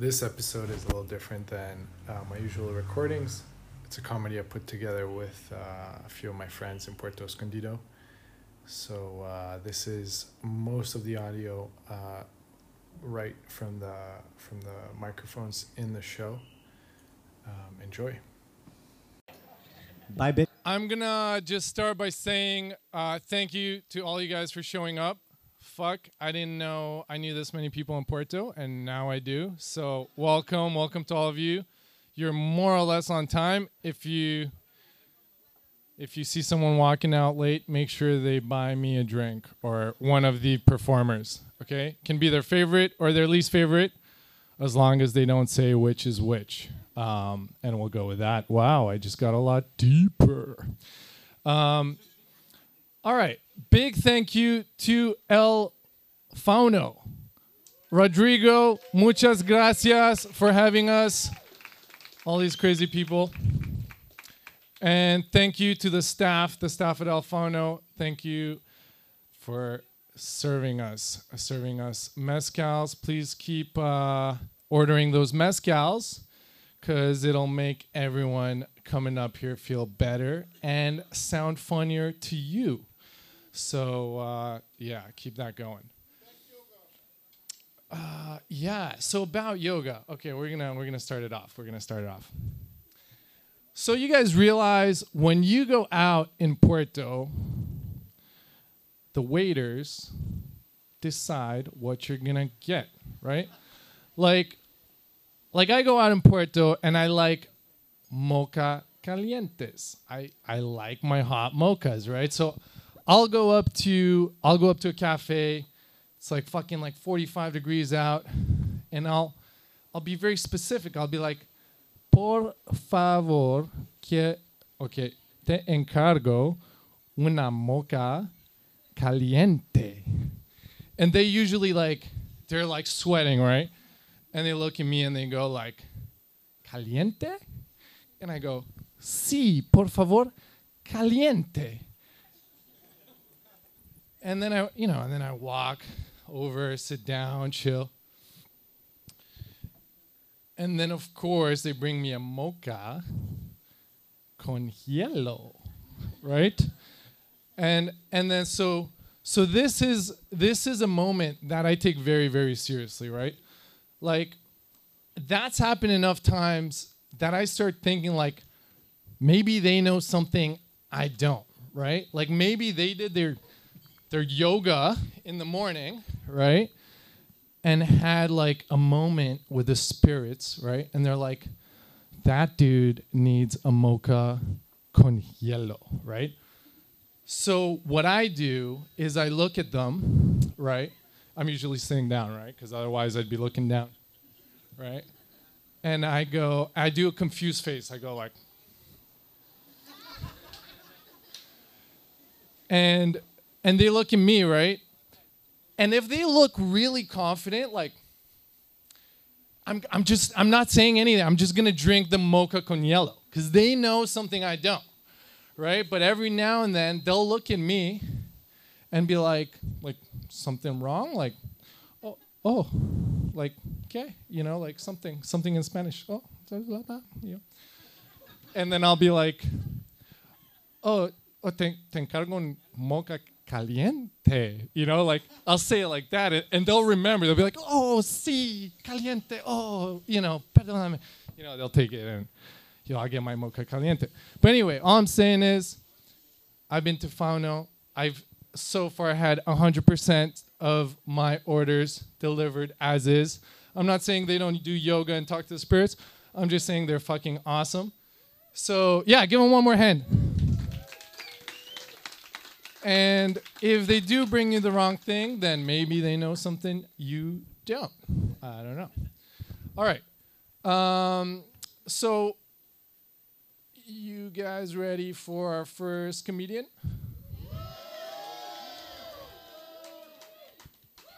This episode is a little different than uh, my usual recordings. It's a comedy I put together with uh, a few of my friends in Puerto Escondido. So uh, this is most of the audio uh, right from the from the microphones in the show. Um, enjoy. Bye, bitch. I'm gonna just start by saying uh, thank you to all you guys for showing up. Fuck, I didn't know I knew this many people in Puerto, and now I do. So welcome, welcome to all of you. You're more or less on time. If you if you see someone walking out late, make sure they buy me a drink or one of the performers. Okay, can be their favorite or their least favorite, as long as they don't say which is which. Um, and we'll go with that. Wow, I just got a lot deeper. Um, all right. Big thank you to El Fauno. Rodrigo, muchas gracias for having us. All these crazy people. And thank you to the staff, the staff at El Fauno. Thank you for serving us, serving us mezcals. Please keep uh, ordering those mezcals because it'll make everyone coming up here feel better and sound funnier to you. So uh, yeah, keep that going. Uh, yeah. So about yoga. Okay, we're gonna we're gonna start it off. We're gonna start it off. So you guys realize when you go out in Puerto, the waiters decide what you're gonna get, right? Like, like I go out in Puerto and I like mocha calientes. I I like my hot mochas, right? So I'll go up to I'll go up to a cafe. It's like fucking like 45 degrees out, and I'll I'll be very specific. I'll be like, por favor, que okay, te encargo una mocha caliente, and they usually like they're like sweating, right? And they look at me and they go like, caliente, and I go, sí, por favor, caliente and then I, you know, and then I walk over, sit down, chill. And then, of course, they bring me a mocha con hielo, right? And and then so so this is this is a moment that I take very very seriously, right? Like that's happened enough times that I start thinking like maybe they know something I don't, right? Like maybe they did their their yoga in the morning, right? And had like a moment with the spirits, right? And they're like, that dude needs a mocha con hielo, right? So what I do is I look at them, right? I'm usually sitting down, right? Because otherwise I'd be looking down, right? And I go, I do a confused face. I go like, and and they look at me, right? And if they look really confident, like, I'm, I'm just, I'm not saying anything. I'm just gonna drink the mocha con hielo because they know something I don't, right? But every now and then they'll look at me and be like, like something wrong, like, oh, oh, like, okay, you know, like something, something in Spanish. Oh. And then I'll be like, oh, oh te, te encargo un mocha caliente. You know, like I'll say it like that, and, they'll remember. They'll be like, "Oh, sí, caliente. Oh, you know, perdóname." You know, they'll take it, and you know, I'll get my mocha caliente. But anyway, all I'm saying is, I've been to Fauno. I've so far had 100% of my orders delivered as is. I'm not saying they don't do yoga and talk to the spirits. I'm just saying they're fucking awesome. So yeah, give them one more hand. And if they do bring you the wrong thing, then maybe they know something you don't. I don't know. All right. Um, so, you guys ready for our first comedian?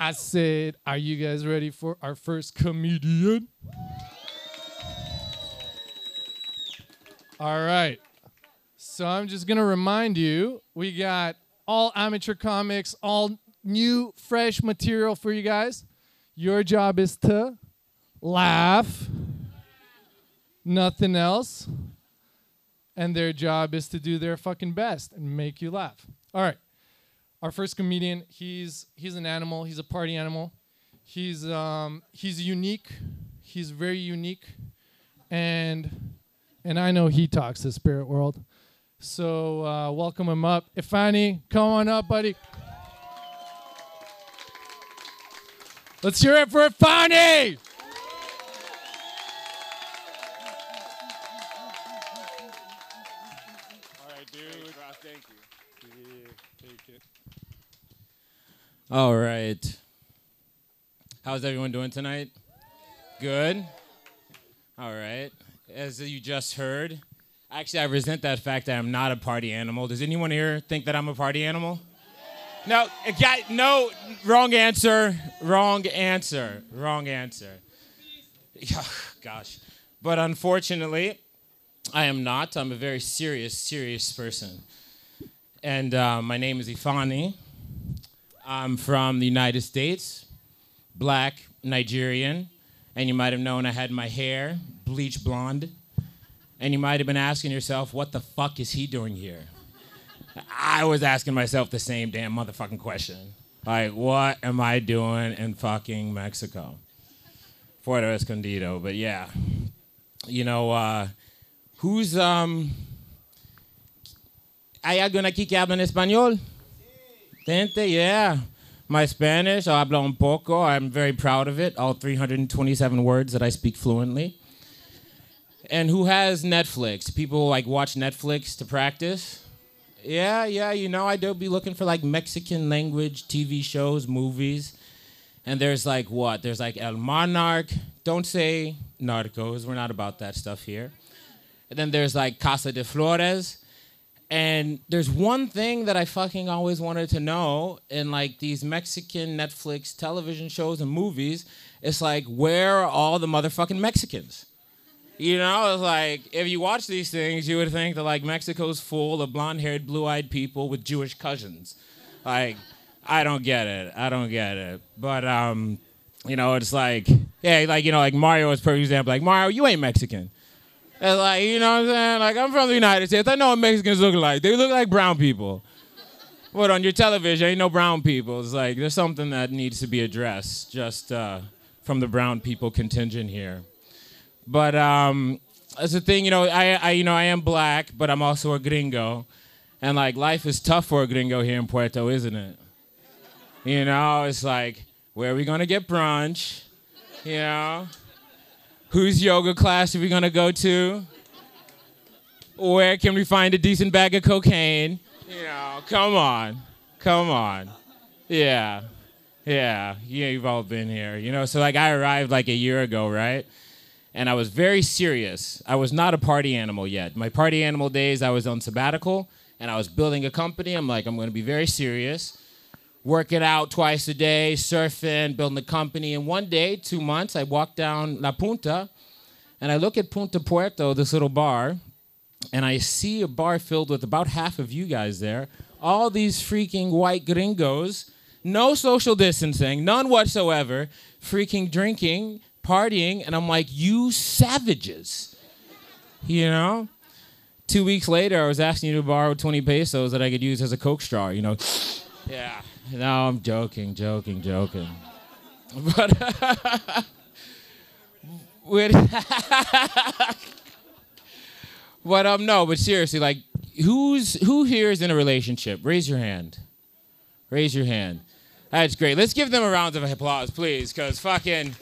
I said, Are you guys ready for our first comedian? All right. So I'm just going to remind you we got all amateur comics, all new, fresh material for you guys. Your job is to laugh, nothing else. And their job is to do their fucking best and make you laugh. All right. Our first comedian, he's he's an animal, he's a party animal. He's um he's unique. He's very unique. And and I know he talks to spirit world. So uh, welcome him up. Ifani, come on up, buddy. Let's hear it for Ifani! All right. Dude. Thank you. All right. How's everyone doing tonight? Good? All right. As you just heard, actually, I resent that fact that I'm not a party animal. Does anyone here think that I'm a party animal? No, no, wrong answer, wrong answer, wrong answer. Gosh. But unfortunately, I am not. I'm a very serious, serious person. And uh, my name is Ifani. I'm from the United States, black, Nigerian, and you might have known I had my hair bleach blonde. And you might have been asking yourself, what the fuck is he doing here? I was asking myself the same damn motherfucking question. Like, what am I doing in fucking Mexico? Puerto Escondido, but yeah. You know, uh, who's, um, ¿Hay alguien aquí que habla en español? Tente, yeah. My Spanish, I hablo un poco. I'm very proud of it. All 327 words that I speak fluently. And who has Netflix? People like watch Netflix to practice. Yeah, yeah, you know, I do be looking for like Mexican language TV shows, movies. And there's like what? There's like El Monarch. Don't say Narcos. We're not about that stuff here. And then there's like Casa de Flores. And there's one thing that I fucking always wanted to know in like these Mexican Netflix television shows and movies. It's like, where are all the motherfucking Mexicans? You know, it's like if you watch these things, you would think that like Mexico's full of blonde-haired, blue-eyed people with Jewish cousins. Like, I don't get it. I don't get it. But um, you know, it's like, yeah, like you know, like Mario is perfect example. Like Mario, you ain't Mexican. It's like, you know what I'm saying? Like, I'm from the United States. I know what Mexicans look like. They look like brown people. But on your television, ain't no brown people. It's like, there's something that needs to be addressed just uh, from the brown people contingent here. But um, that's the thing, you know, I, I, you know, I am black, but I'm also a gringo. And like, life is tough for a gringo here in Puerto, isn't it? You know, it's like, where are we gonna get brunch? You know? Whose yoga class are we gonna go to? Where can we find a decent bag of cocaine? You know, come on, come on. Yeah, yeah, yeah, you've all been here. You know, so like I arrived like a year ago, right? And I was very serious. I was not a party animal yet. My party animal days, I was on sabbatical and I was building a company. I'm like, I'm gonna be very serious working out twice a day, surfing, building a company. And one day, two months, I walk down La Punta and I look at Punta Puerto, this little bar, and I see a bar filled with about half of you guys there. All these freaking white gringos, no social distancing, none whatsoever, freaking drinking, partying, and I'm like, you savages. You know? Two weeks later, I was asking you to borrow 20 pesos that I could use as a Coke straw, you know? Yeah. No, I'm joking, joking, joking. But but um no, but seriously, like who's who here is in a relationship? Raise your hand. Raise your hand. That's great. Let's give them a round of applause, please, because fucking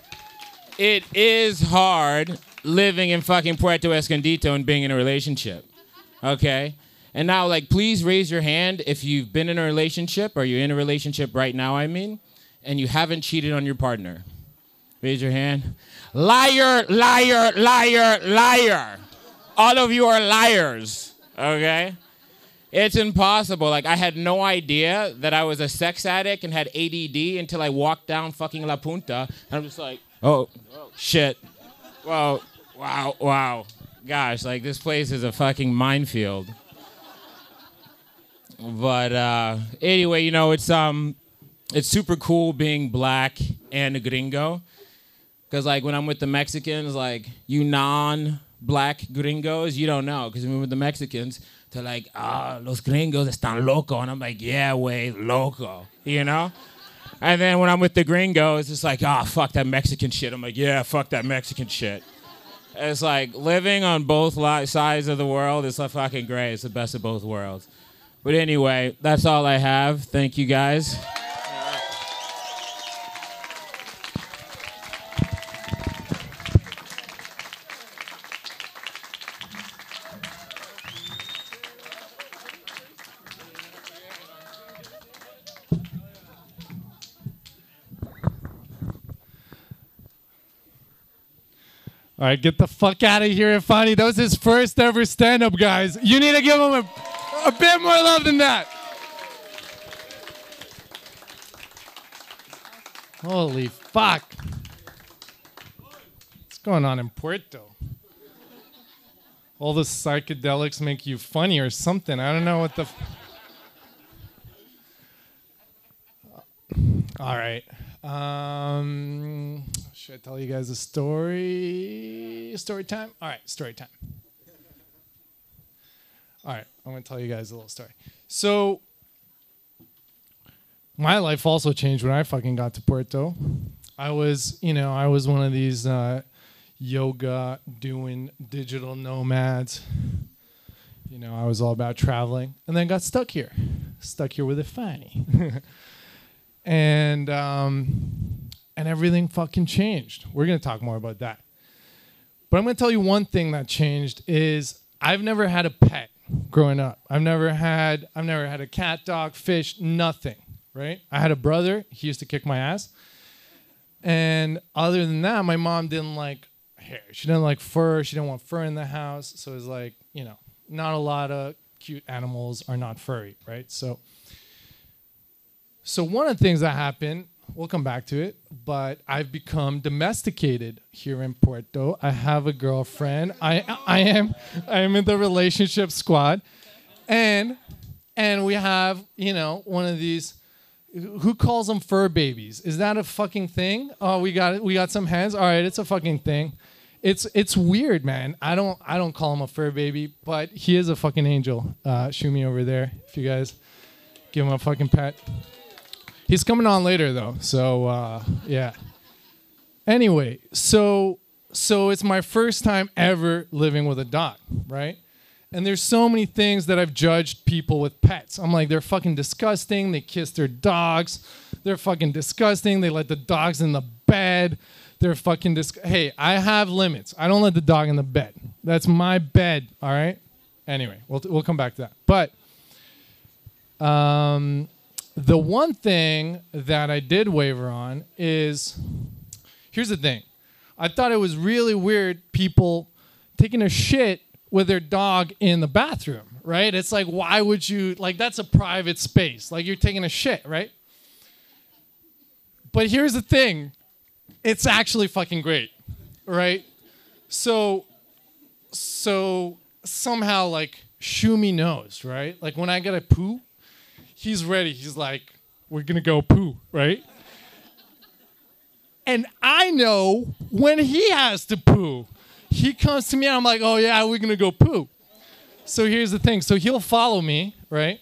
it is hard living in fucking Puerto Escondido and being in a relationship. Okay? And now, like, please raise your hand if you've been in a relationship or you're in a relationship right now, I mean, and you haven't cheated on your partner. Raise your hand. Liar, liar, liar, liar. All of you are liars, okay? It's impossible. Like, I had no idea that I was a sex addict and had ADD until I walked down fucking La Punta. And I'm just like, oh, oh shit. Wow, wow, wow. Gosh, like, this place is a fucking minefield. But uh, anyway, you know, it's um, it's super cool being black and a gringo. Because like when I'm with the Mexicans, like you non-black gringos, you don't know. Because when with the Mexicans, they're like, ah, los gringos están loco, and I'm like, yeah, way loco, you know. And then when I'm with the gringos, it's just like, ah, fuck that Mexican shit. I'm like, yeah, fuck that Mexican shit. It's like living on both sides of the world is like fucking great. It's the best of both worlds. But anyway, that's all I have. Thank you guys. All right, get the fuck out of here, Ifani. That was his first ever stand up, guys. You need to give him a, a bit more love than that. Holy fuck. What's going on in Puerto? All the psychedelics make you funny or something. I don't know what the. F- All right. Um, should I tell you guys a story? Story time? All right, story time. All right, I'm going to tell you guys a little story. So, my life also changed when I fucking got to Puerto. I was, you know, I was one of these uh, yoga doing digital nomads. You know, I was all about traveling and then got stuck here. Stuck here with a fanny. and um, and everything fucking changed. We're gonna talk more about that. But I'm gonna tell you one thing that changed is I've never had a pet growing up. I've never had I've never had a cat, dog, fish, nothing. Right? I had a brother. He used to kick my ass. And other than that, my mom didn't like hair. She didn't like fur. She didn't want fur in the house. So it was like, you know, not a lot of cute animals are not furry, right? So so one of the things that happened, we'll come back to it, but I've become domesticated here in Puerto. I have a girlfriend. I I am I am in the relationship squad. And and we have, you know, one of these who calls them fur babies? Is that a fucking thing? Oh, we got we got some hands. All right, it's a fucking thing. It's it's weird, man. I don't I don't call him a fur baby, but he is a fucking angel. Uh, Shumi over there. If you guys give him a fucking pet. He's coming on later though, so uh, yeah. Anyway, so so it's my first time ever living with a dog, right? And there's so many things that I've judged people with pets. I'm like, they're fucking disgusting. They kiss their dogs. They're fucking disgusting. They let the dogs in the bed. They're fucking dis. Hey, I have limits. I don't let the dog in the bed. That's my bed. All right. Anyway, we'll we'll come back to that. But um, the one thing that I did waver on is here's the thing. I thought it was really weird people taking a shit with their dog in the bathroom, right? It's like, why would you, like, that's a private space. Like, you're taking a shit, right? But here's the thing it's actually fucking great, right? So, so somehow, like, Shumi knows, right? Like, when I get a poo, he's ready. He's like, we're gonna go poo, right? And I know when he has to poo. He comes to me and I'm like, oh yeah, we're gonna go poo. So here's the thing. So he'll follow me, right?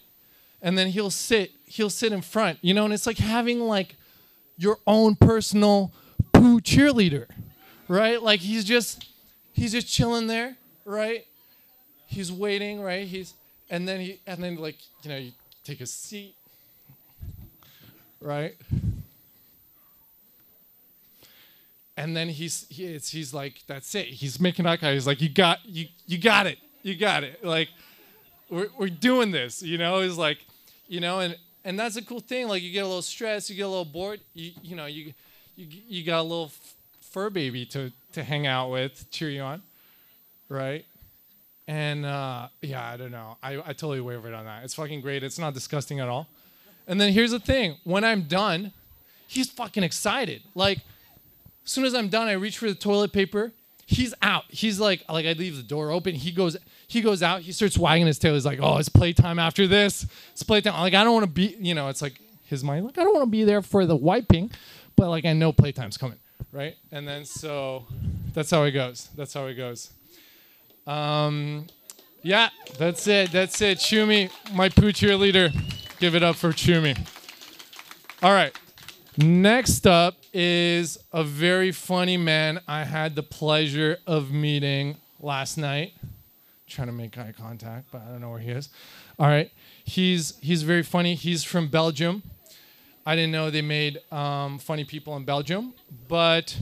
And then he'll sit, he'll sit in front, you know, and it's like having like your own personal poo cheerleader, right? Like he's just he's just chilling there, right? He's waiting, right? He's and then he and then like, you know, you take a seat, right? And then he's he, he's like, that's it. He's making eye contact. He's like, you got you you got it, you got it. Like, we're we're doing this, you know. He's like, you know, and and that's a cool thing. Like, you get a little stressed, you get a little bored. You you know, you you you got a little fur baby to to hang out with, cheer you on, right? And uh, yeah, I don't know. I, I totally wavered on that. It's fucking great. It's not disgusting at all. And then here's the thing when I'm done, he's fucking excited. Like, as soon as I'm done, I reach for the toilet paper. He's out. He's like, like I leave the door open. He goes, he goes out. He starts wagging his tail. He's like, oh, it's playtime after this. It's playtime. Like I don't want to be, you know, it's like his mind. Like I don't want to be there for the wiping, but like I know playtime's coming, right? And then so that's how it goes. That's how it goes. Um, yeah, that's it. That's it. Chumi, my poo cheerleader. Give it up for Chumi. All right. Next up is a very funny man I had the pleasure of meeting last night. trying to make eye contact, but I don't know where he is. All right. He's he's very funny. He's from Belgium. I didn't know they made um, funny people in Belgium, but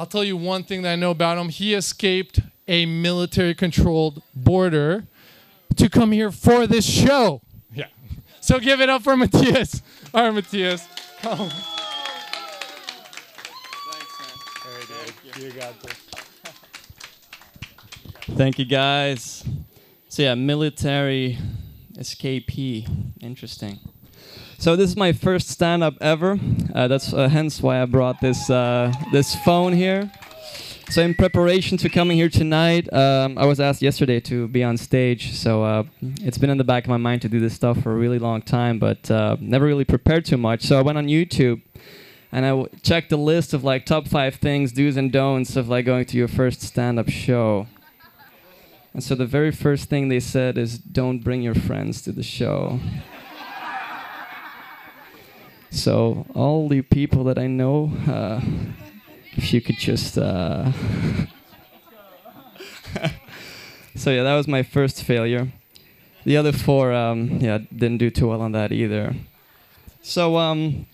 I'll tell you one thing that I know about him. He escaped a military controlled border to come here for this show. Yeah. So give it up for Matthias. All right, Matthias. Come. On. Thanks, man. You got this. Thank you, guys. So yeah, military escapee. Interesting. So this is my first stand-up ever. Uh, that's uh, hence why I brought this uh, this phone here. So in preparation to coming here tonight, um, I was asked yesterday to be on stage. So uh, it's been in the back of my mind to do this stuff for a really long time, but uh, never really prepared too much. So I went on YouTube and I checked the list of like top five things, do's and don'ts of like going to your first stand-up show. And so the very first thing they said is, "Don't bring your friends to the show." So all the people that I know, uh, if you could just. Uh so yeah, that was my first failure. The other four, um, yeah, didn't do too well on that either. So um,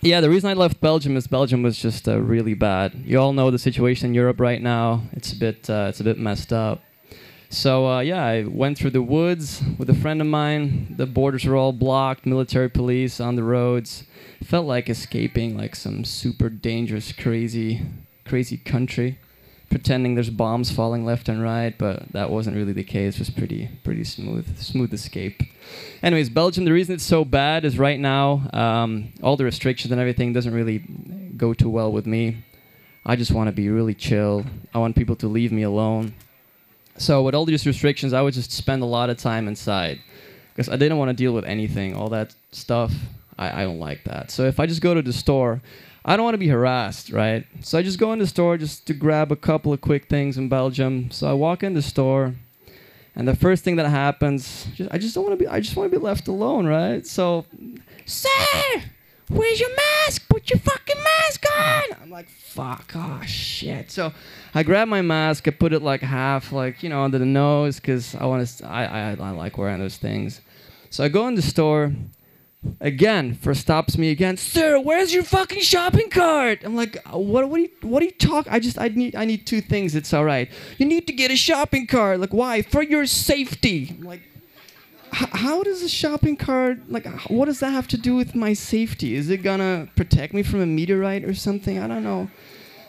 yeah, the reason I left Belgium is Belgium was just uh, really bad. You all know the situation in Europe right now. It's a bit, uh, it's a bit messed up. So uh, yeah, I went through the woods with a friend of mine. The borders were all blocked, military police on the roads. Felt like escaping like some super dangerous, crazy, crazy country. Pretending there's bombs falling left and right, but that wasn't really the case. It was pretty, pretty smooth, smooth escape. Anyways, Belgium. The reason it's so bad is right now, um, all the restrictions and everything doesn't really go too well with me. I just want to be really chill. I want people to leave me alone. So with all these restrictions, I would just spend a lot of time inside because I didn't want to deal with anything, all that stuff. I, I don't like that. So if I just go to the store, I don't want to be harassed, right? So I just go in the store just to grab a couple of quick things in Belgium. So I walk in the store, and the first thing that happens, just, I just don't want to be. I just want to be left alone, right? So, sir, where's your mask? Put your fucking mask on. I'm like, fuck, oh shit. So I grab my mask, I put it like half, like you know, under the nose, because I want to. I, I I like wearing those things. So I go in the store. Again, first stops me again. Sir, where's your fucking shopping cart? I'm like, "Uh, what? What are you? What are you talking? I just, I need, I need two things. It's all right. You need to get a shopping cart. Like, why? For your safety. I'm like, how does a shopping cart like what does that have to do with my safety is it gonna protect me from a meteorite or something i don't know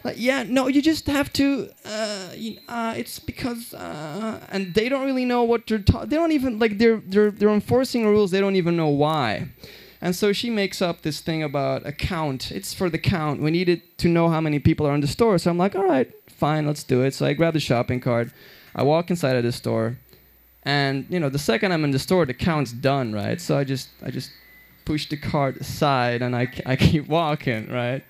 like, yeah no you just have to uh, uh it's because uh and they don't really know what they're they don't even like they're they're they're enforcing rules they don't even know why. And so she makes up this thing about a count it's for the count. We needed to know how many people are in the store. So i'm like all right fine let's do it. So i grab the shopping cart. I walk inside of the store. And you know the second i'm in the store the count's done right? So i just i just push the cart aside and I, I keep walking right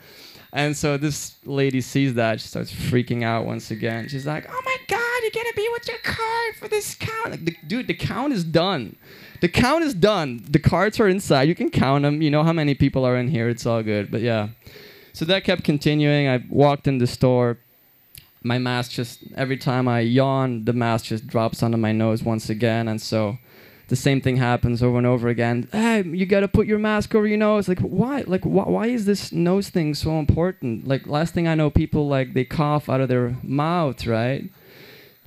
and so this lady sees that she starts freaking out once again. She's like oh my god you're gonna be with your card for this count. Like, the, dude the count is done. The count is done. The cards are inside. You can count them you know how many people are in here. It's all good. But yeah. So that kept continuing. I walked in the store. My mask just every time I yawn, the mask just drops onto my nose once again, and so the same thing happens over and over again. Hey, you gotta put your mask over your nose. Like why? Like why? Why is this nose thing so important? Like last thing I know, people like they cough out of their mouth, right?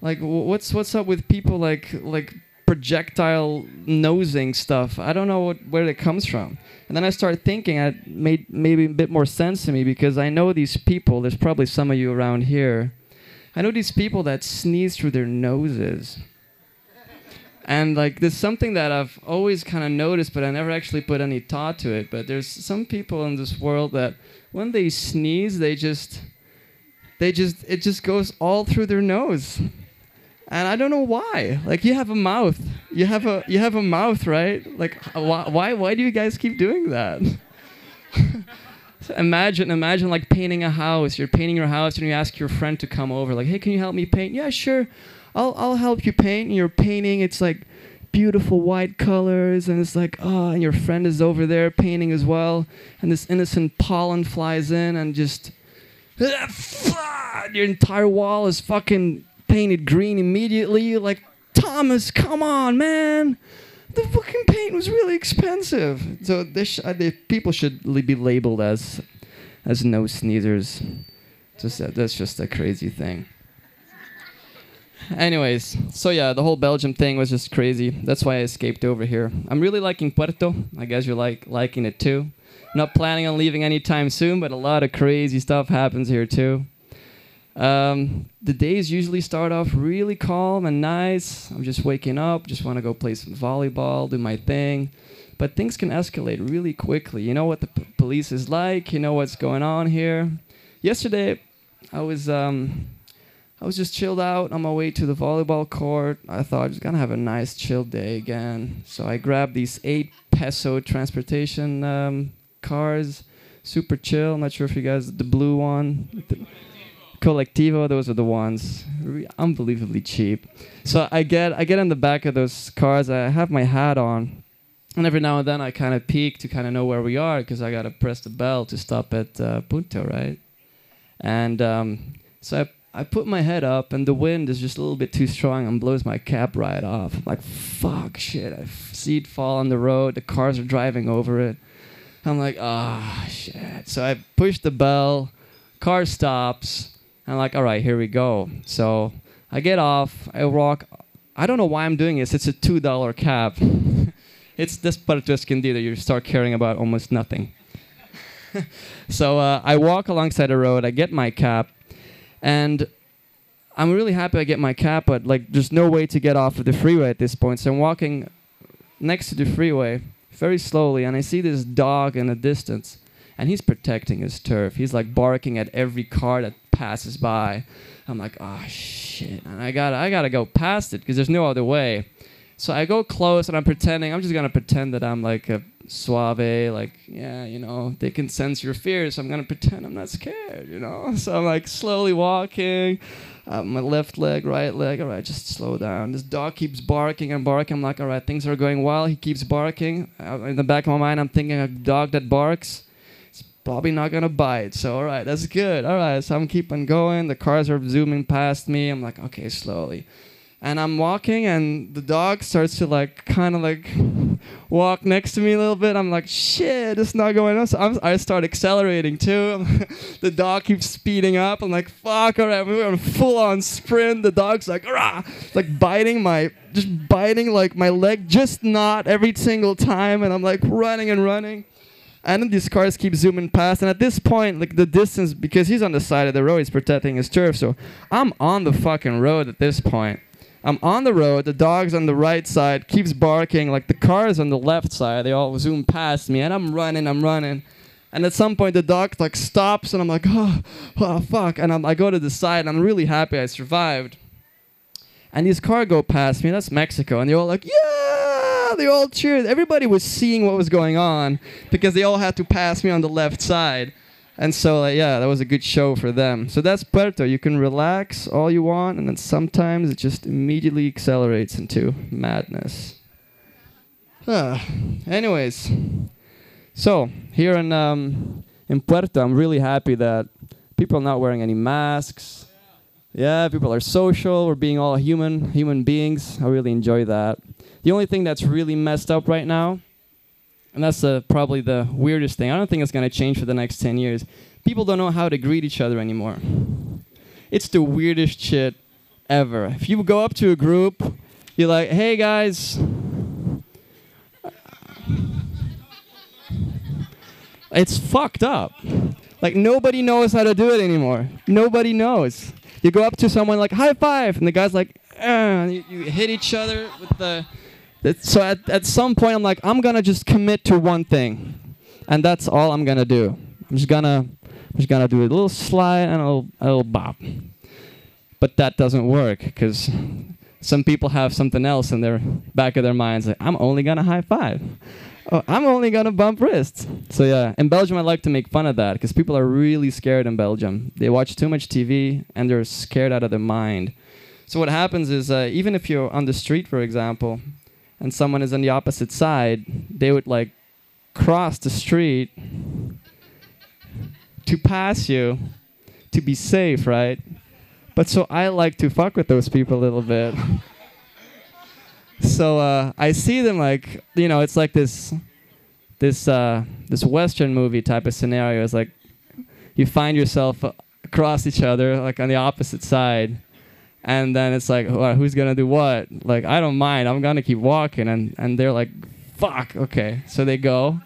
Like wh- what's what's up with people like like projectile nosing stuff? I don't know what, where it comes from. And then I started thinking, it made maybe a bit more sense to me because I know these people. There's probably some of you around here. I know these people that sneeze through their noses. And like there's something that I've always kind of noticed, but I never actually put any thought to it. But there's some people in this world that when they sneeze, they just, they just, it just goes all through their nose. And I don't know why. Like you have a mouth, you have a, you have a mouth, right? Like why, why, why do you guys keep doing that? So imagine, imagine like painting a house. You're painting your house and you ask your friend to come over. Like, hey, can you help me paint? Yeah, sure. I'll, I'll help you paint. And you're painting. It's like beautiful white colors. And it's like, oh, and your friend is over there painting as well. And this innocent pollen flies in and just, your entire wall is fucking painted green immediately. You're like, Thomas, come on, man. The fucking paint was really expensive. So this sh- uh, the people should li- be labeled as as no sneezers. Just that, that's just a crazy thing. Anyways, so yeah, the whole Belgium thing was just crazy. That's why I escaped over here. I'm really liking Puerto. I guess you're like liking it too. Not planning on leaving anytime soon, but a lot of crazy stuff happens here too. Um, the days usually start off really calm and nice. I'm just waking up, just want to go play some volleyball, do my thing. But things can escalate really quickly. You know what the police is like. You know what's going on here. Yesterday, I was um, I was just chilled out on my way to the volleyball court. I thought I was gonna have a nice chill day again. So I grabbed these eight peso transportation um, cars, super chill. I'm not sure if you guys the blue one. the- Colectivo, those are the ones. Re- unbelievably cheap. So I get I get in the back of those cars. I have my hat on, and every now and then I kind of peek to kind of know where we are because I gotta press the bell to stop at uh, Punta, right? And um, so I I put my head up, and the wind is just a little bit too strong and blows my cap right off. I'm like, fuck, shit. I see it fall on the road. The cars are driving over it. I'm like, ah, shit. So I push the bell. Car stops. I'm like, all right, here we go. So I get off. I walk. I don't know why I'm doing this. It's a two dollar cab. it's this Puerto Escondido. You start caring about almost nothing. so uh, I walk alongside the road. I get my cap, and I'm really happy I get my cap. But like, there's no way to get off of the freeway at this point. So I'm walking next to the freeway very slowly, and I see this dog in the distance and he's protecting his turf. He's like barking at every car that passes by. I'm like, oh shit, and I gotta, I gotta go past it because there's no other way. So I go close and I'm pretending. I'm just gonna pretend that I'm like a suave, like yeah, you know, they can sense your fears. So I'm gonna pretend I'm not scared, you know. So I'm like slowly walking. Uh, my left leg, right leg. All right, just slow down. This dog keeps barking and barking. I'm like, all right, things are going well. He keeps barking. Uh, in the back of my mind, I'm thinking a dog that barks It's probably not gonna bite. So all right, that's good. All right, so I'm keeping going. The cars are zooming past me. I'm like, okay, slowly. And I'm walking, and the dog starts to like kind of like walk next to me a little bit. I'm like, shit, it's not going on. So I'm, I start accelerating too. the dog keeps speeding up. I'm like, fuck, all right, we're on full on sprint. The dog's like, rah, like biting my, just biting like my leg, just not every single time. And I'm like running and running. And then these cars keep zooming past. And at this point, like the distance, because he's on the side of the road, he's protecting his turf. So I'm on the fucking road at this point. I'm on the road. The dog's on the right side, keeps barking. Like the car's on the left side. They all zoom past me, and I'm running. I'm running. And at some point, the dog like stops, and I'm like, oh, oh fuck. And I'm, I go to the side, and I'm really happy I survived. And these cars go past me. That's Mexico, and they're all like, yeah! They all cheered. Everybody was seeing what was going on because they all had to pass me on the left side. And so, like, yeah, that was a good show for them. So that's Puerto. You can relax all you want, and then sometimes it just immediately accelerates into madness. Ah, anyways, so here in um, in Puerto, I'm really happy that people are not wearing any masks. Yeah, people are social. We're being all human, human beings. I really enjoy that. The only thing that's really messed up right now, and that's uh, probably the weirdest thing. I don't think it's gonna change for the next ten years. People don't know how to greet each other anymore. It's the weirdest shit ever. If you go up to a group, you're like, "Hey guys." It's fucked up. Like nobody knows how to do it anymore. Nobody knows. You go up to someone like high five, and the guy's like, and you, you hit each other with the. So at, at some point, I'm like, I'm gonna just commit to one thing, and that's all I'm gonna do. I'm just gonna, I'm just gonna do a little slide and a little, a little bop. But that doesn't work because some people have something else in their back of their minds. Like, I'm only gonna high five, oh, I'm only gonna bump wrists. So yeah, in Belgium, I like to make fun of that because people are really scared in Belgium. They watch too much TV and they're scared out of their mind. So what happens is, uh, even if you're on the street, for example, and someone is on the opposite side, they would like cross the street to pass you to be safe, right? But so I like to fuck with those people a little bit. so uh, I see them like you know it's like this this uh, this western movie type of scenario. It's like you find yourself across each other like on the opposite side, and then it's like well, who's gonna do what? Like I don't mind. I'm gonna keep walking, and and they're like fuck okay. So they go,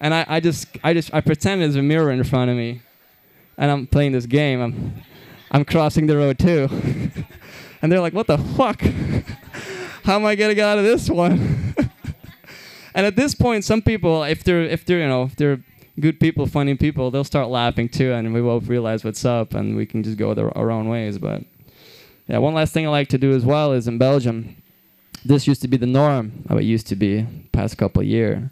and I I just I just I pretend there's a mirror in front of me, and I'm playing this game. I'm I'm crossing the road too. and they're like, what the fuck? How am I gonna get out of this one? and at this point, some people, if they're if they're you know if they're good people, funny people, they'll start laughing too, and we both realize what's up, and we can just go our own ways. But yeah, one last thing I like to do as well is in Belgium. This used to be the norm. How it used to be past couple year.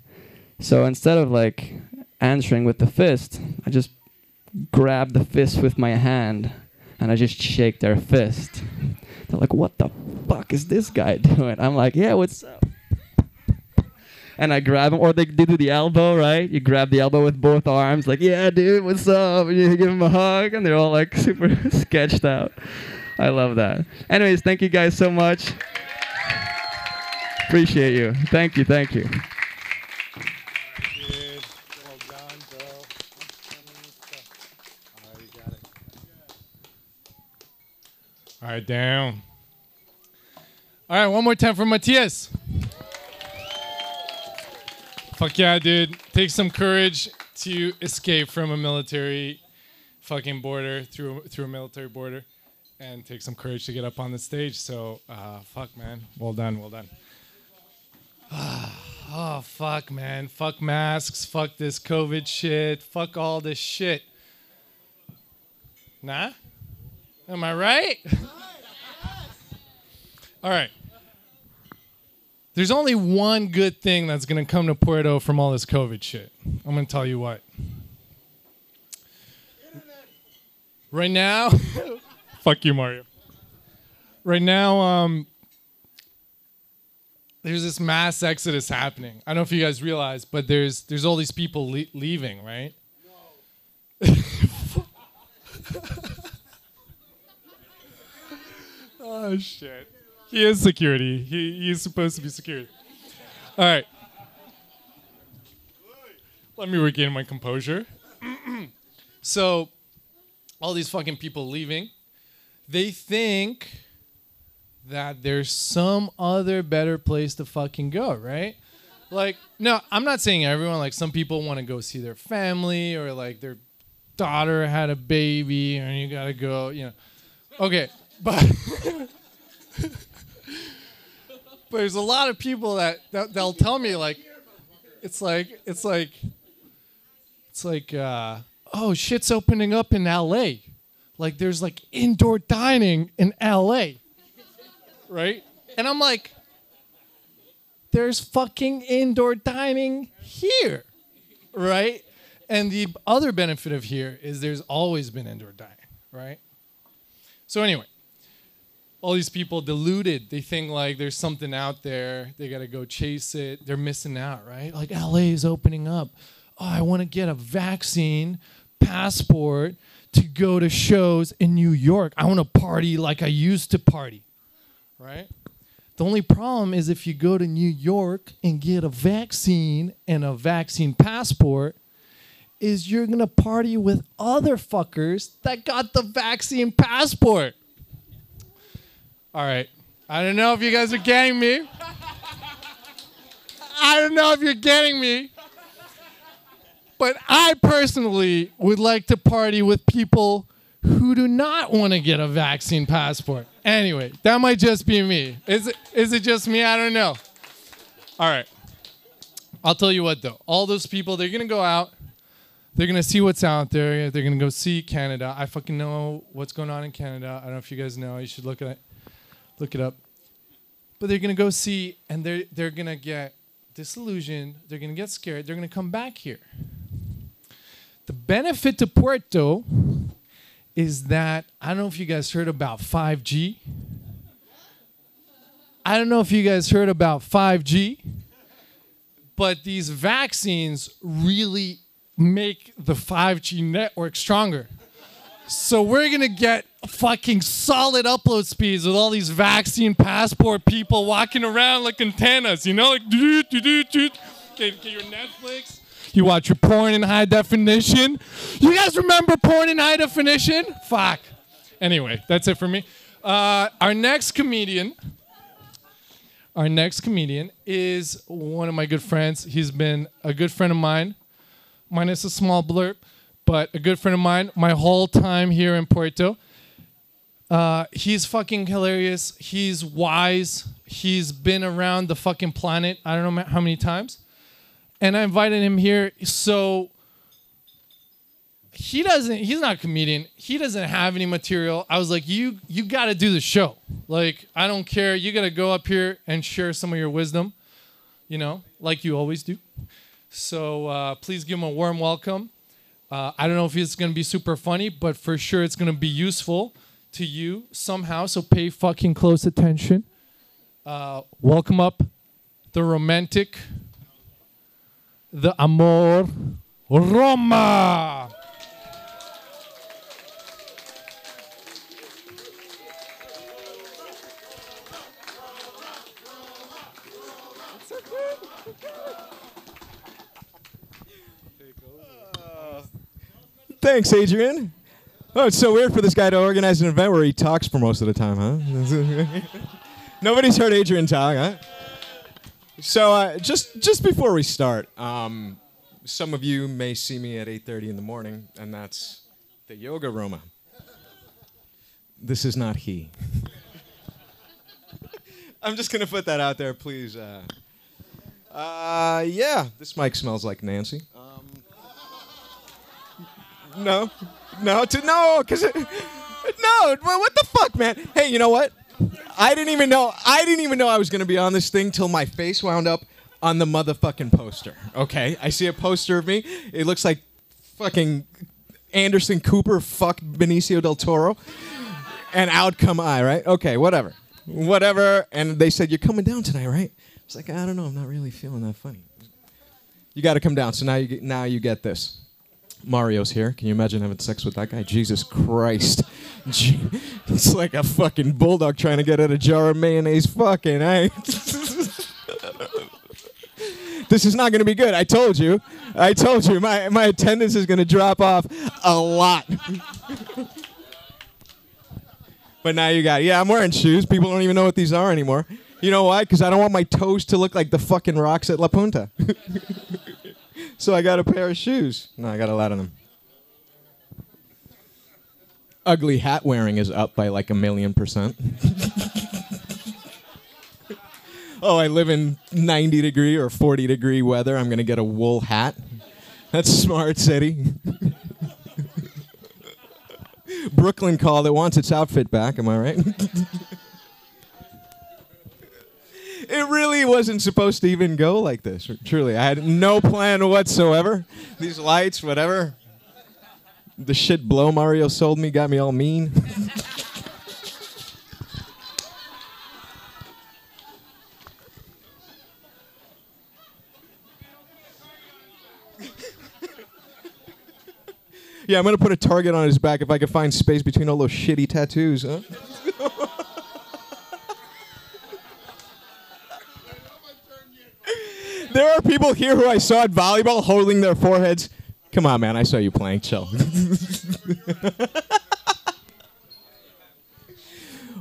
So instead of like answering with the fist, I just grab the fist with my hand and I just shake their fist. They're like, "What the fuck is this guy doing?" I'm like, "Yeah, what's up?" And I grab them, or they, they do the elbow, right? You grab the elbow with both arms, like, "Yeah, dude, what's up?" And you give them a hug, and they're all like super sketched out. I love that. Anyways, thank you guys so much. Appreciate you. Thank you. Thank you. All right, down. All right, one more time for Matthias. Fuck yeah, dude. Takes some courage to escape from a military fucking border through through a military border, and take some courage to get up on the stage. So, uh, fuck, man. Well done, well done. oh fuck, man. Fuck masks. Fuck this COVID shit. Fuck all this shit. Nah. Am I right? All right. There's only one good thing that's going to come to Puerto from all this COVID shit. I'm going to tell you what. Right now, fuck you, Mario. Right now, um, there's this mass exodus happening. I don't know if you guys realize, but there's there's all these people le- leaving, right? No. Oh shit. He is security. He he's supposed to be security. All right. Let me regain my composure. so, all these fucking people leaving, they think that there's some other better place to fucking go, right? Like, no, I'm not saying everyone. Like, some people want to go see their family or like their daughter had a baby and you gotta go, you know. Okay, but but there's a lot of people that, that they'll tell me like it's like it's like it's like uh, oh shit's opening up in LA. Like there's like indoor dining in LA. Right? And I'm like there's fucking indoor dining here. Right? And the other benefit of here is there's always been indoor dining, right? So anyway, all these people deluded. They think like there's something out there. They got to go chase it. They're missing out, right? Like LA is opening up. Oh, I want to get a vaccine passport to go to shows in New York. I want to party like I used to party, right? The only problem is if you go to New York and get a vaccine and a vaccine passport, is you're gonna party with other fuckers that got the vaccine passport. All right. I don't know if you guys are getting me. I don't know if you're getting me. But I personally would like to party with people who do not want to get a vaccine passport. Anyway, that might just be me. Is it, is it just me? I don't know. All right. I'll tell you what, though. All those people, they're going to go out. They're going to see what's out there. They're going to go see Canada. I fucking know what's going on in Canada. I don't know if you guys know. You should look at it. Look it up. But they're gonna go see, and they're they're gonna get disillusioned, they're going to get scared, they're going to come back here. The benefit to Puerto is that I don't know if you guys heard about 5G. I don't know if you guys heard about 5G, but these vaccines really make the 5G network stronger. So we're gonna get fucking solid upload speeds with all these vaccine passport people walking around like antennas, you know, like do do do do. Get, get your Netflix. You watch your porn in high definition. You guys remember porn in high definition? Fuck. Anyway, that's it for me. Uh, our next comedian. Our next comedian is one of my good friends. He's been a good friend of mine, minus a small blurb, but a good friend of mine my whole time here in Puerto. Uh, he's fucking hilarious. He's wise. He's been around the fucking planet. I don't know how many times. And I invited him here so he doesn't he's not a comedian. He doesn't have any material. I was like you you got to do the show. Like i don't care. You got to go up here and share some of your wisdom you know like you always do. So uh, please give him a warm welcome. Uh, i don't know if it's going to be super funny but for sure it's going to be useful to you somehow so pay fucking close attention. Uh, welcome up the romantic the amor roma Thanks, Adrian. Oh, it's so weird for this guy to organize an event where he talks for most of the time, huh? Nobody's heard Adrian talk, huh? So, uh, just just before we start, um, some of you may see me at 8:30 in the morning, and that's the yoga Roma. This is not he. I'm just gonna put that out there, please. Uh, uh, yeah, this mic smells like Nancy. Um, no, no, to no, because no. What the fuck, man? Hey, you know what? I didn't even know. I didn't even know I was gonna be on this thing till my face wound up on the motherfucking poster. Okay, I see a poster of me. It looks like fucking Anderson Cooper fucked Benicio del Toro, and out come I. Right? Okay, whatever, whatever. And they said you're coming down tonight, right? I was like, I don't know. I'm not really feeling that funny. You got to come down. So now you get, now you get this. Mario's here. Can you imagine having sex with that guy? Jesus Christ. It's like a fucking bulldog trying to get at a jar of mayonnaise. Fucking, hey. Eh? this is not going to be good. I told you. I told you. My, my attendance is going to drop off a lot. but now you got, yeah, I'm wearing shoes. People don't even know what these are anymore. You know why? Because I don't want my toes to look like the fucking rocks at La Punta. So I got a pair of shoes. No, I got a lot of them. Ugly hat wearing is up by like a million percent. oh, I live in 90 degree or 40 degree weather. I'm going to get a wool hat. That's smart city. Brooklyn called it wants its outfit back, am I right? it really wasn't supposed to even go like this. Truly, I had no plan whatsoever. These lights, whatever. The shit blow Mario sold me got me all mean. yeah, I'm gonna put a target on his back if I can find space between all those shitty tattoos, huh? There are people here who I saw at volleyball holding their foreheads. Come on, man. I saw you playing. Chill.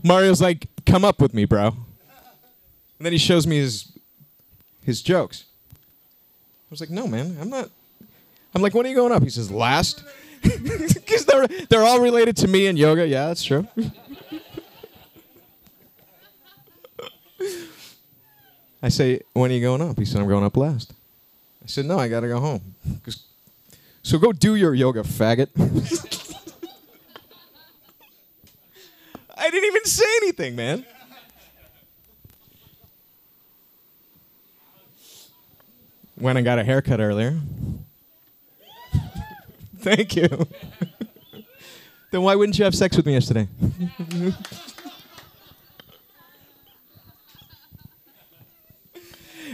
Mario's like, come up with me, bro. And then he shows me his his jokes. I was like, no, man, I'm not. I'm like, when are you going up? He says, last. Because they're, they're all related to me and yoga. Yeah, that's true. I say, when are you going up? He said, I'm going up last. I said, no, I got to go home. So go do your yoga, faggot. I didn't even say anything, man. Went and got a haircut earlier. Thank you. then why wouldn't you have sex with me yesterday?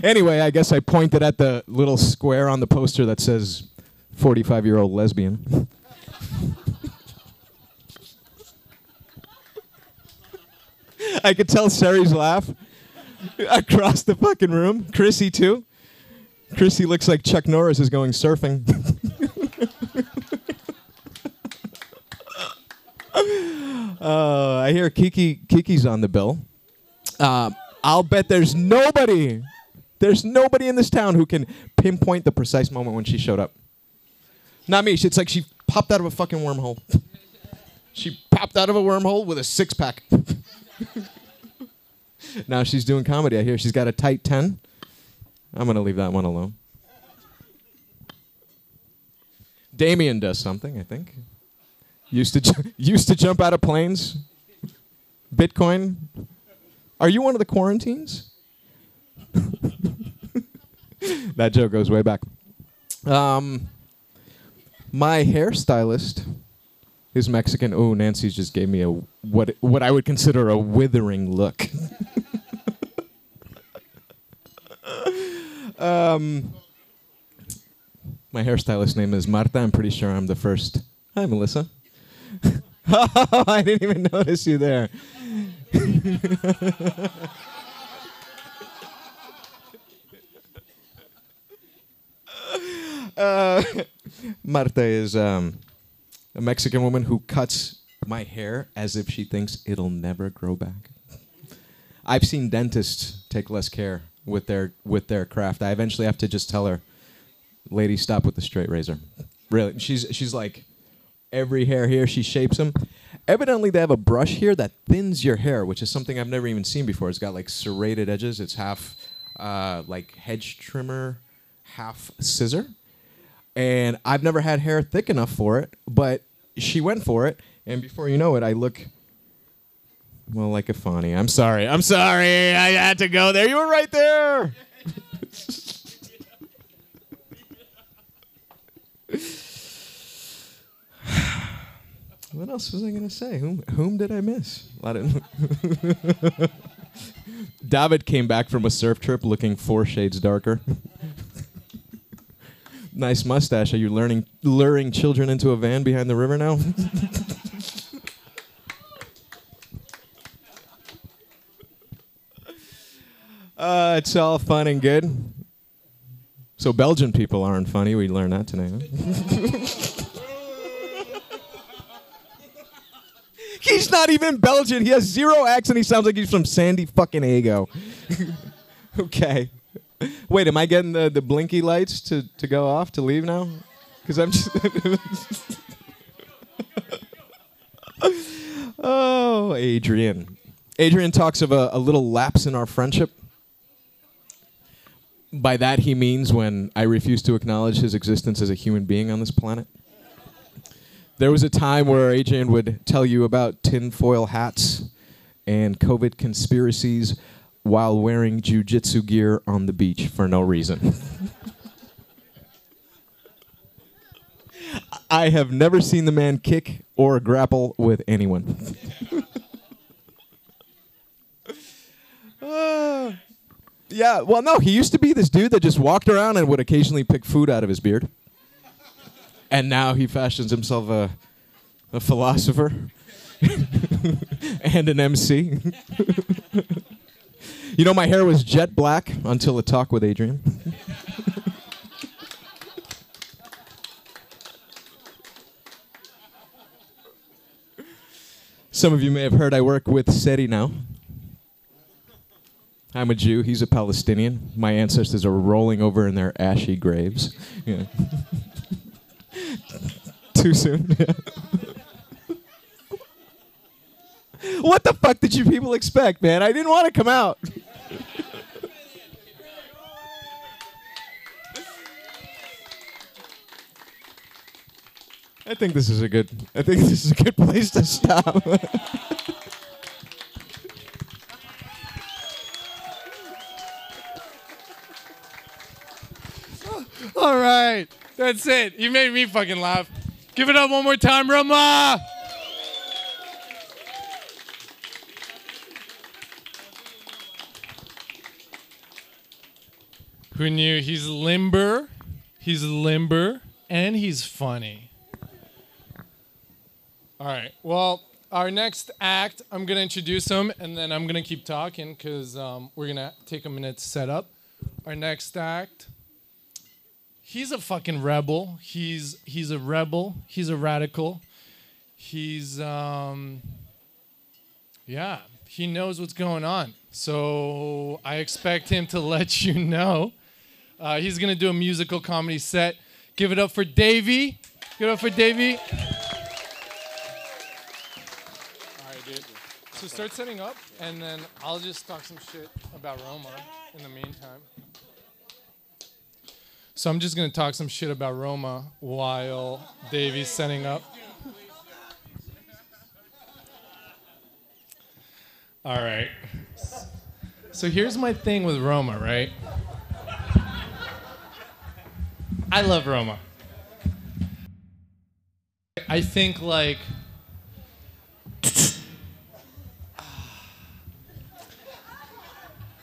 Anyway, I guess I pointed at the little square on the poster that says 45 year old lesbian. I could tell Sari's laugh across the fucking room. Chrissy, too. Chrissy looks like Chuck Norris is going surfing. uh, I hear Kiki Kiki's on the bill. Uh, I'll bet there's nobody, there's nobody in this town who can pinpoint the precise moment when she showed up. Not me. It's like she popped out of a fucking wormhole. she popped out of a wormhole with a six pack. now she's doing comedy. I hear she's got a tight ten. I'm gonna leave that one alone. Damien does something, I think. Used to ju- used to jump out of planes. Bitcoin. Are you one of the quarantines? that joke goes way back. Um, my hairstylist is Mexican. Oh, Nancy just gave me a what what I would consider a withering look. um, my hairstylist name is Marta. I'm pretty sure I'm the first. Hi, Melissa. I didn't even notice you there. Uh, Marta is um, a Mexican woman who cuts my hair as if she thinks it'll never grow back. I've seen dentists take less care with their with their craft. I eventually have to just tell her, "Lady, stop with the straight razor." Really, she's she's like, every hair here she shapes them. Evidently, they have a brush here that thins your hair, which is something I've never even seen before. It's got like serrated edges. It's half uh, like hedge trimmer, half scissor and I've never had hair thick enough for it, but she went for it, and before you know it, I look well like a Fani. I'm sorry. I'm sorry. I had to go there. You were right there. what else was I gonna say? Whom whom did I miss? David came back from a surf trip looking four shades darker nice mustache. Are you learning luring children into a van behind the river now? uh, it's all fun and good. So Belgian people aren't funny. We learned that today. Huh? he's not even Belgian. He has zero accent. He sounds like he's from Sandy fucking Ego. okay. Wait, am I getting the, the blinky lights to, to go off to leave now? Because I'm just. oh, Adrian. Adrian talks of a, a little lapse in our friendship. By that, he means when I refuse to acknowledge his existence as a human being on this planet. There was a time where Adrian would tell you about tinfoil hats and COVID conspiracies while wearing jujitsu gear on the beach for no reason. I have never seen the man kick or grapple with anyone. uh, yeah, well, no, he used to be this dude that just walked around and would occasionally pick food out of his beard. And now he fashions himself a, a philosopher and an MC. You know, my hair was jet black until a talk with Adrian. Some of you may have heard I work with Seti now. I'm a Jew. He's a Palestinian. My ancestors are rolling over in their ashy graves. Yeah. Too soon. Yeah. what the fuck did you people expect, man? I didn't want to come out. I think this is a good. I think this is a good place to stop. All right. That's it. You made me fucking laugh. Give it up one more time, Roma. Who knew he's limber, he's limber, and he's funny. All right. Well, our next act, I'm gonna introduce him, and then I'm gonna keep talking because um, we're gonna take a minute to set up. Our next act, he's a fucking rebel. He's he's a rebel. He's a radical. He's um, yeah. He knows what's going on. So I expect him to let you know. Uh, he's gonna do a musical comedy set. Give it up for Davey. Give it up for Davey. All right, dude. So start setting up, and then I'll just talk some shit about Roma in the meantime. So I'm just gonna talk some shit about Roma while Davey's setting up. All right. So here's my thing with Roma, right? I love Roma. I think like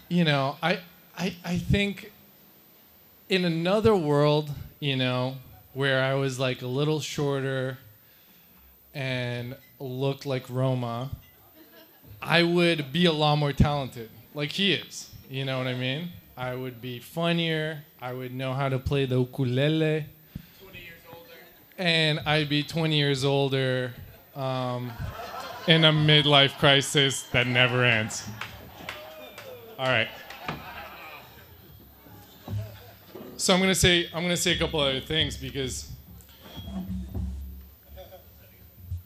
you know, I, I, I think in another world, you know, where I was like a little shorter and looked like Roma, I would be a lot more talented, like he is. You know what I mean? I would be funnier. I would know how to play the ukulele. 20 years older. And I'd be 20 years older um, in a midlife crisis that never ends. All right. So I'm gonna say I'm gonna say a couple other things because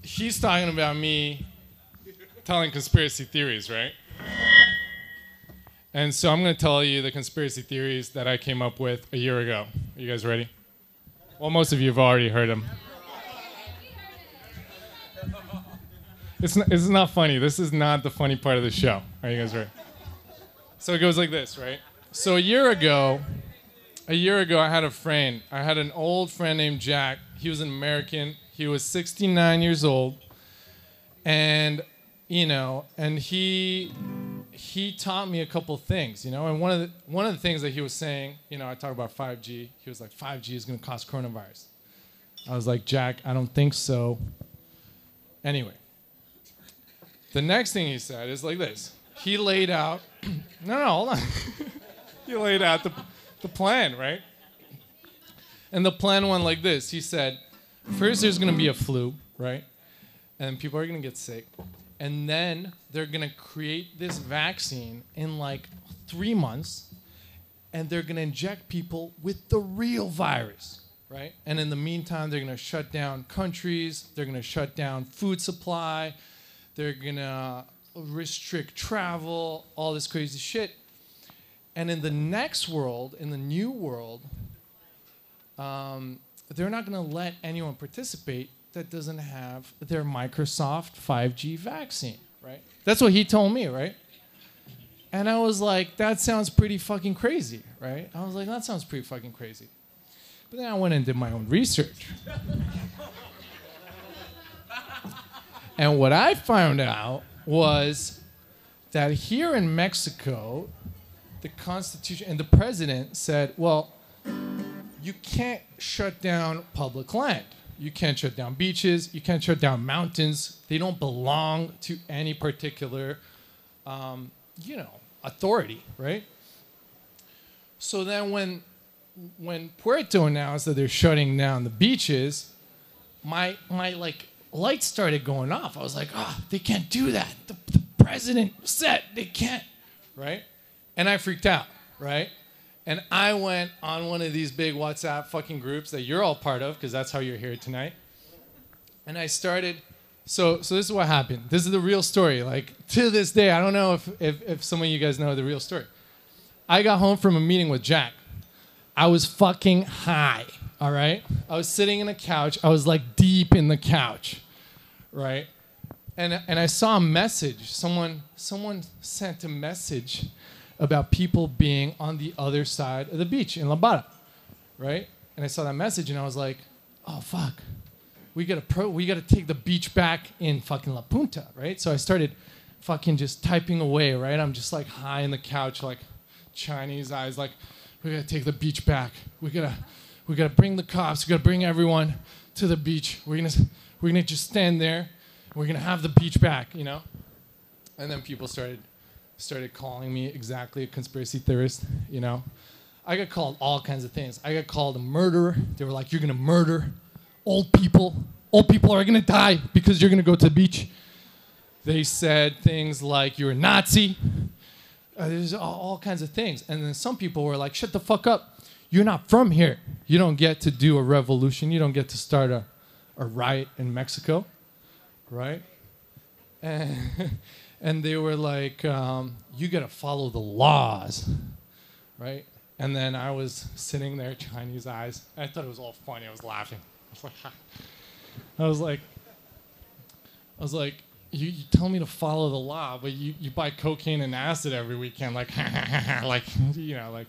he's talking about me telling conspiracy theories, right? And so I'm gonna tell you the conspiracy theories that I came up with a year ago. Are you guys ready? Well, most of you have already heard them. It's not, it's not funny. This is not the funny part of the show. Are you guys ready? So it goes like this, right? So a year ago, a year ago, I had a friend. I had an old friend named Jack. He was an American. He was 69 years old, and you know, and he he taught me a couple things, you know. And one of the one of the things that he was saying, you know, I talk about 5G. He was like, 5G is going to cause coronavirus. I was like, Jack, I don't think so. Anyway, the next thing he said is like this. He laid out no, no, hold on. he laid out the, the plan, right? And the plan went like this. He said, first there's going to be a flu, right? And people are going to get sick. And then they're going to create this vaccine in like three months. And they're going to inject people with the real virus, right? And in the meantime, they're going to shut down countries. They're going to shut down food supply. They're going to restrict travel, all this crazy shit. And in the next world, in the new world, um, they're not going to let anyone participate that doesn't have their Microsoft 5G vaccine, right? That's what he told me, right? And I was like, that sounds pretty fucking crazy, right? I was like, that sounds pretty fucking crazy. But then I went and did my own research. and what I found out was that here in Mexico, the Constitution and the president said, well, you can't shut down public land. You can't shut down beaches. You can't shut down mountains. They don't belong to any particular, um, you know, authority, right? So then when when Puerto announced that they're shutting down the beaches, my my like lights started going off. I was like, oh, they can't do that. The, the president said they can't, right? And I freaked out, right? And I went on one of these big WhatsApp fucking groups that you're all part of, because that's how you're here tonight. And I started. So, so this is what happened. This is the real story. Like to this day, I don't know if, if, if some of you guys know the real story. I got home from a meeting with Jack. I was fucking high all right? I was sitting in a couch. I was like deep in the couch, right? And, and I saw a message. Someone, someone sent a message about people being on the other side of the beach in La Barra, right? and I saw that message, and I was like, "Oh fuck, we gotta pro, we gotta take the beach back in fucking La Punta, right?" So I started fucking just typing away, right? I'm just like high in the couch, like Chinese eyes, like we gotta take the beach back. We gotta, we gotta bring the cops. We gotta bring everyone to the beach. We're gonna, we're gonna just stand there. We're gonna have the beach back, you know. And then people started, started calling me exactly a conspiracy theorist, you know. I got called all kinds of things. I got called a murderer. They were like, "You're gonna murder old people. Old people are gonna die because you're gonna go to the beach." They said things like, "You're a Nazi." Uh, there's all, all kinds of things. And then some people were like, "Shut the fuck up. You're not from here. You don't get to do a revolution. You don't get to start a, a riot in Mexico, right?" And, and they were like, um, "You gotta follow the laws." right? And then I was sitting there, Chinese eyes. I thought it was all funny. I was laughing. I was like, I was like, I was like, you, you tell me to follow the law, but you, you buy cocaine and acid every weekend, like, like, you know, like,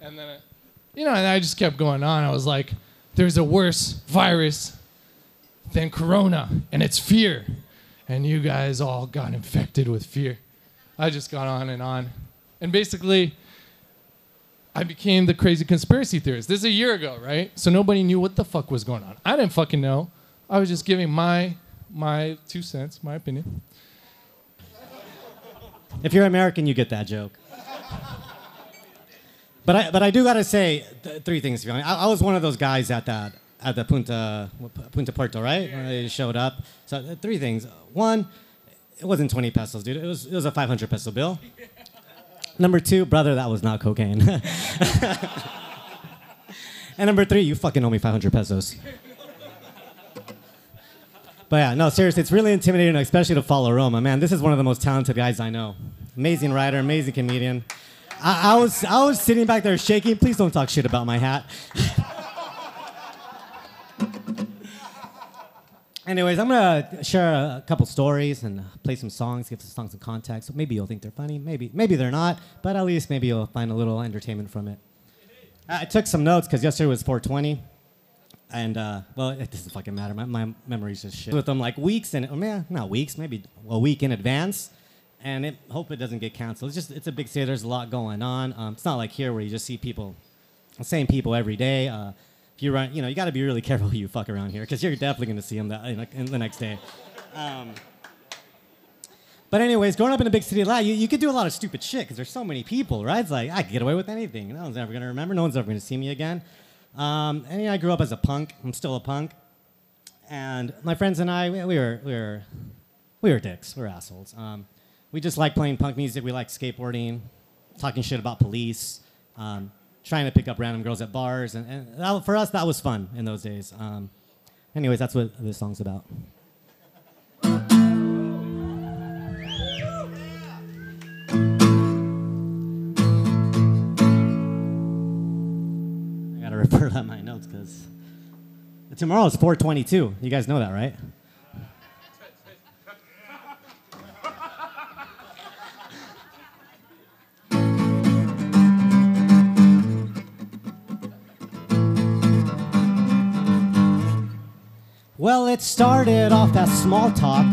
and then, you know, and I just kept going on. I was like, there's a worse virus than corona, and it's fear. And you guys all got infected with fear. I just got on and on. And basically, I became the crazy conspiracy theorist. This is a year ago, right? So nobody knew what the fuck was going on. I didn't fucking know. I was just giving my my two cents, my opinion. If you're American, you get that joke. But I, but I do gotta say th- three things. I, I was one of those guys at that at the Punta Punta Puerto, right? When they showed up. So uh, three things. One, it wasn't 20 pesos, dude. It was it was a 500 peso bill. Number two, brother, that was not cocaine. and number three, you fucking owe me 500 pesos. But yeah, no, seriously, it's really intimidating, especially to follow Roma. Man, this is one of the most talented guys I know. Amazing writer, amazing comedian. I, I was I was sitting back there shaking. Please don't talk shit about my hat. Anyways, I'm gonna share a couple stories and play some songs, give some songs some context. Maybe you'll think they're funny, maybe maybe they're not, but at least maybe you'll find a little entertainment from it. I took some notes because yesterday was 420, and uh, well, it doesn't fucking matter. My, my memory's just shit. With them like weeks and oh man, not weeks, maybe a week in advance, and it, hope it doesn't get canceled. It's just it's a big city. There's a lot going on. Um, it's not like here where you just see people, the same people every day. Uh, you run, you know, you got to be really careful who you fuck around here because you're definitely going to see them that, in, the next day. Um, but anyways, growing up in a big city lot, you, you could do a lot of stupid shit because there's so many people, right? It's like I could get away with anything. No one's ever gonna remember. No one's ever gonna see me again. Um, and I grew up as a punk. I'm still a punk. And my friends and I, we, we were we were we were dicks. We were assholes. Um, we just like playing punk music. We like skateboarding, talking shit about police, um, trying to pick up random girls at bars, and, and that, for us that was fun in those days. Um, anyways, that's what this song's about. I gotta refer to my notes because tomorrow is 422. You guys know that, right? Well, it started off as small talk,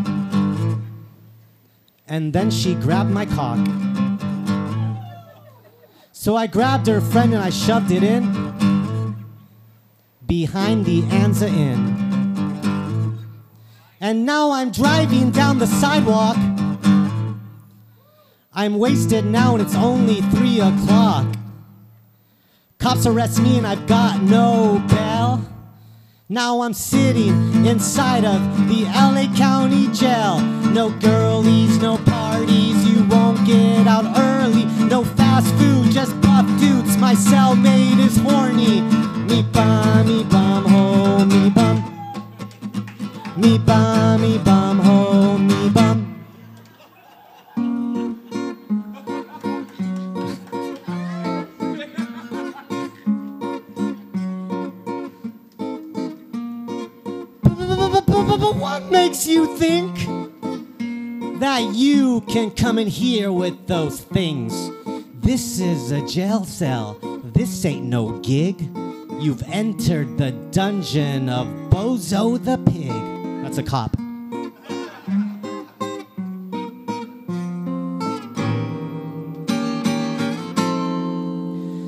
and then she grabbed my cock. So I grabbed her friend and I shoved it in behind the Anza Inn. And now I'm driving down the sidewalk. I'm wasted now and it's only three o'clock. Cops arrest me and I've got no bail. Now I'm sitting inside of the LA County jail. No girlies, no parties, you won't get out early. No fast food, just buff dudes. My cellmate is horny. Me bum, me bum, ho, me bum. Me bum, me bum, ho, makes you think that you can come in here with those things? This is a jail cell. This ain't no gig. You've entered the dungeon of Bozo the Pig. That's a cop.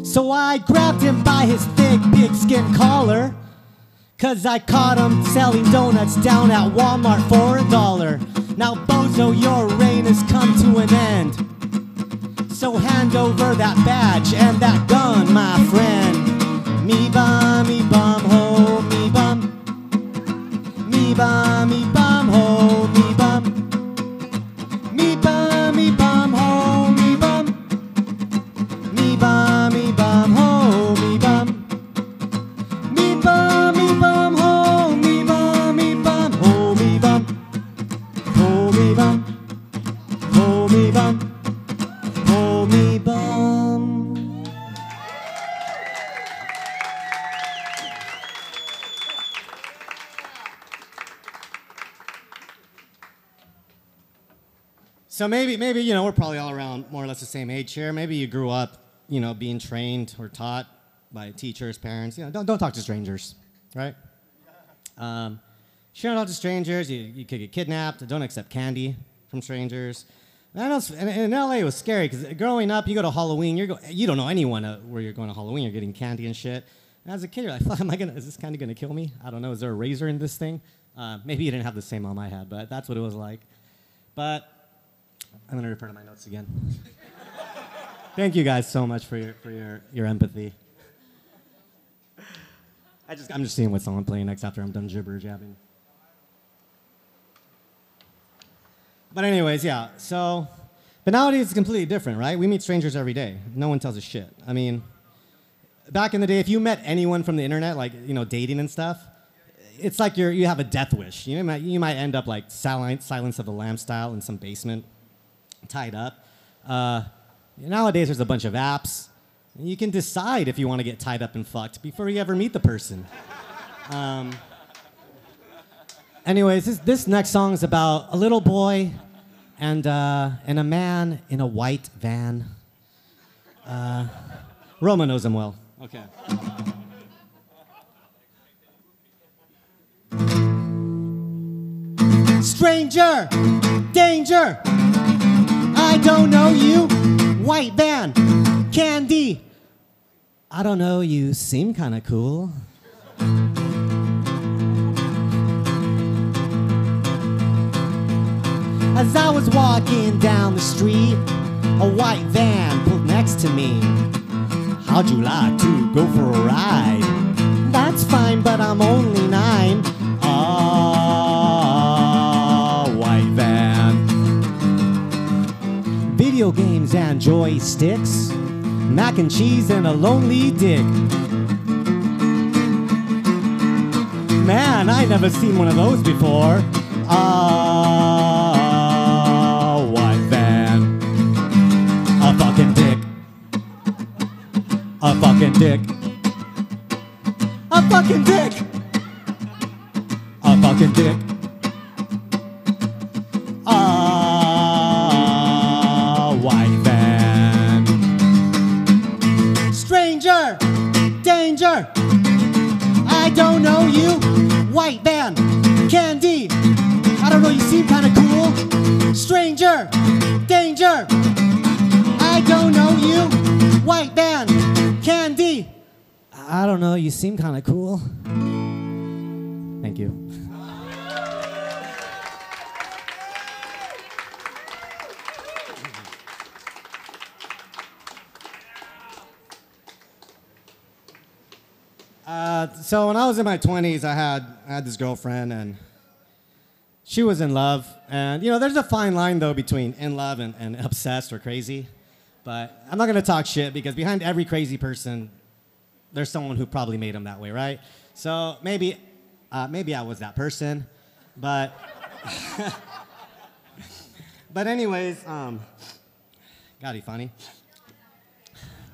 So I grabbed him by his thick pigskin collar. Cause I caught him selling donuts down at Walmart for a dollar. Now, Bozo, your reign has come to an end. So hand over that badge and that gun, my friend. Me bum, me bum, ho, me bum. Me bum, me bum, ho, me bum. So maybe, maybe you know, we're probably all around more or less the same age here. Maybe you grew up, you know, being trained or taught by teachers, parents. You know, don't don't talk to strangers, right? Um, shouldn't talk to strangers. You, you could get kidnapped. Don't accept candy from strangers. And I know it's- in, LA it was scary because growing up, you go to Halloween, you're go, you don't know anyone uh, where you're going to Halloween. You're getting candy and shit. And as a kid, you're like, "Fuck, am I gonna? Is this candy gonna kill me? I don't know. Is there a razor in this thing? Uh, maybe you didn't have the same mom I had, but that's what it was like. But I'm gonna refer to my notes again. Thank you guys so much for your for your your empathy. I just I'm just seeing what song I'm playing next after I'm done gibber jabbing. But anyways, yeah. So, but nowadays it's completely different, right? We meet strangers every day. No one tells a shit. I mean, back in the day, if you met anyone from the internet, like you know, dating and stuff, it's like you're you have a death wish. You might you might end up like silence Silence of the Lamb style in some basement, tied up. Uh, nowadays, there's a bunch of apps. And you can decide if you want to get tied up and fucked before you ever meet the person. Um, anyways, this, this next song is about a little boy and, uh, and a man in a white van. Uh, Roma knows him well. Okay. Stranger, danger. I don't know you. White van, candy. I don't know, you seem kind of cool. As I was walking down the street, a white van pulled next to me. How'd you like to go for a ride? That's fine, but I'm only nine. Video games and joysticks, mac and cheese and a lonely dick. Man, I never seen one of those before. Ah, white van. A fucking dick. A fucking dick. A fucking dick. A fucking dick. Don't know you. White van, candy. I don't know, you seem kind of cool. Stranger, danger. I don't know you. White van, candy. I don't know, you seem kind of cool. Thank you. Uh, so when I was in my 20s, I had I had this girlfriend, and she was in love. And you know, there's a fine line though between in love and, and obsessed or crazy. But I'm not gonna talk shit because behind every crazy person, there's someone who probably made them that way, right? So maybe, uh, maybe I was that person, but. but anyways, um, God, he funny.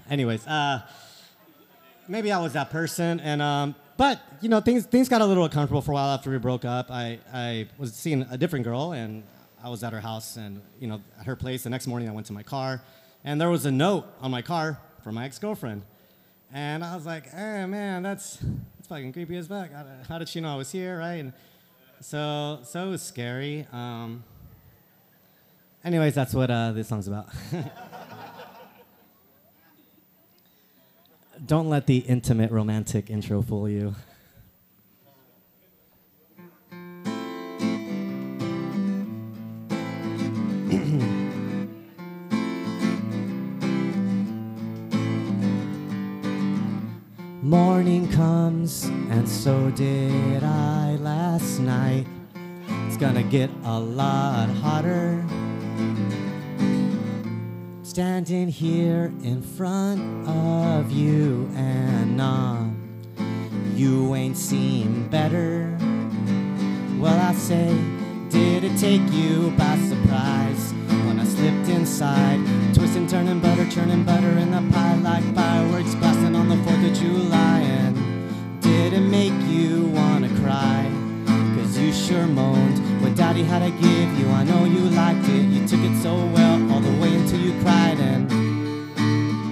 Anyways, uh, maybe I was that person, and um, but you know things things got a little uncomfortable for a while after we broke up. I I was seeing a different girl, and I was at her house, and you know at her place. The next morning, I went to my car, and there was a note on my car from my ex girlfriend, And I was like, hey, man, that's, that's fucking creepy as fuck. How did, how did she know I was here, right? And so, so it was scary. Um, anyways, that's what uh, this song's about. Don't let the intimate romantic intro fool you. Morning comes, and so did I last night. It's gonna get a lot hotter. Standing here in front of you, and uh, you ain't seen better. Well, I say, did it take you by surprise when I slipped inside? Twisting, turning butter, churning butter in the pie like fireworks blasting on the 4th of July. And did it make you wanna cry? Cause you sure moaned what daddy had to give you. I know you liked it, you took it so well, all the you cried. And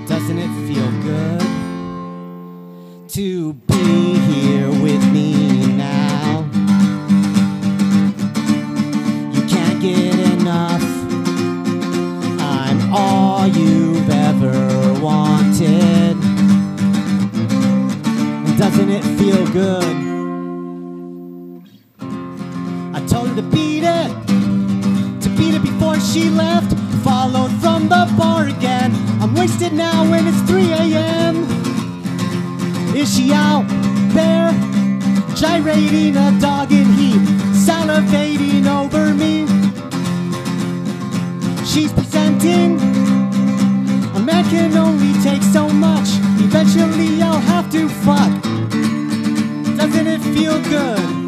doesn't it feel good to be here with me now? You can't get enough. I'm all you've ever wanted. And Doesn't it feel good? I told her to beat it, to beat it before she left. Followed from the bar again. I'm wasted now when it's 3 a.m. Is she out there gyrating a dog in heat, salivating over me? She's presenting. A man can only take so much. Eventually, I'll have to fuck. Doesn't it feel good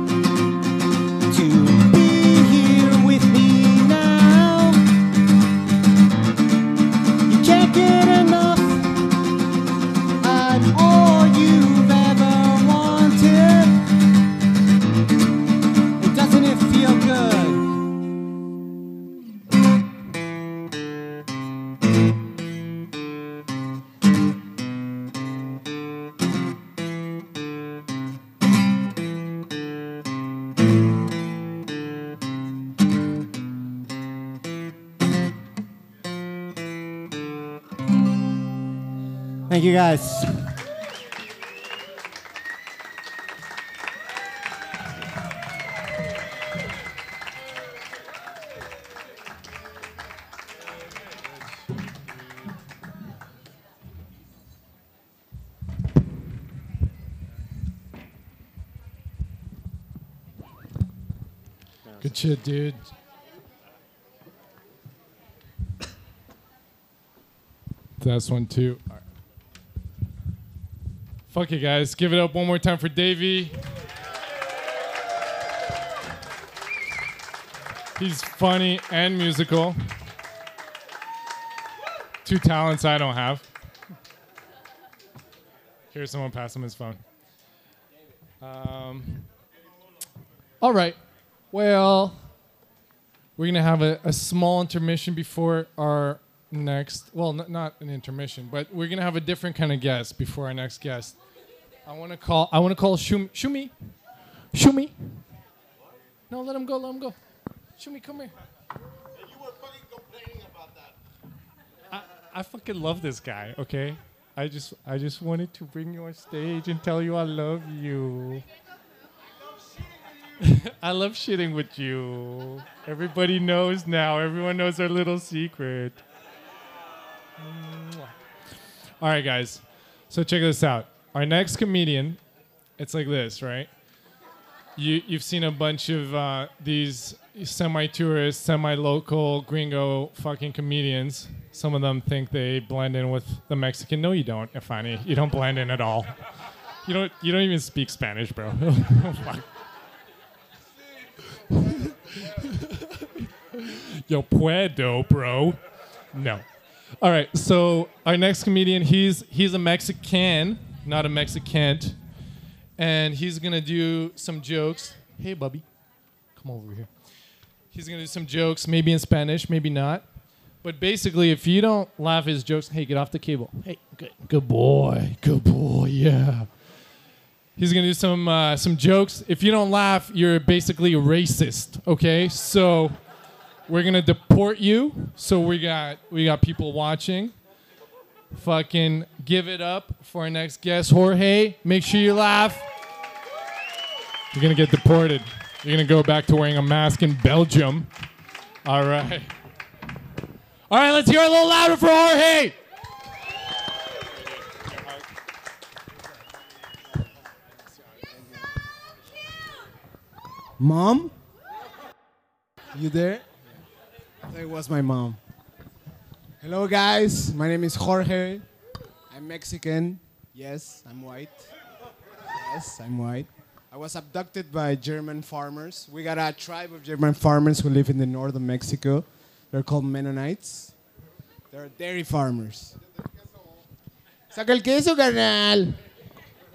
Thank you guys. Good shit, dude. That's one too. Fuck you guys. Give it up one more time for Davey. He's funny and musical. Two talents I don't have. Here's someone pass him his phone. Um, all right. Well, we're gonna have a, a small intermission before our next. Well, n- not an intermission, but we're gonna have a different kind of guest before our next guest. I want to call. I want to call Shumi. Shumi. Shumi. No, let him go. Let him go. Shumi, come here. I, I fucking love this guy. Okay. I just I just wanted to bring you on stage and tell you I love you. I love shitting with you. Everybody knows now. Everyone knows our little secret. All right, guys. So check this out. Our next comedian, it's like this, right? You you've seen a bunch of uh, these semi-tourist, semi-local, gringo fucking comedians. Some of them think they blend in with the Mexican. No, you don't, Ifani. You don't blend in at all. You don't. You don't even speak Spanish, bro. Yo puedo, bro. No. All right. So our next comedian, he's he's a Mexican, not a Mexican, and he's gonna do some jokes. Hey, Bubby, come over here. He's gonna do some jokes, maybe in Spanish, maybe not. But basically, if you don't laugh his jokes, hey, get off the cable. Hey, good, good boy, good boy, yeah. He's gonna do some uh, some jokes. If you don't laugh, you're basically a racist. Okay, so we're gonna deport you. So we got we got people watching. Fucking give it up for our next guest, Jorge. Make sure you laugh. You're gonna get deported. You're gonna go back to wearing a mask in Belgium. All right. All right, let's hear a little louder for Jorge. Mom? You there? That was my mom. Hello, guys. My name is Jorge. I'm Mexican. Yes, I'm white. Yes, I'm white. I was abducted by German farmers. We got a tribe of German farmers who live in the north of Mexico. They're called Mennonites. They're dairy farmers. Saca el queso, carnal.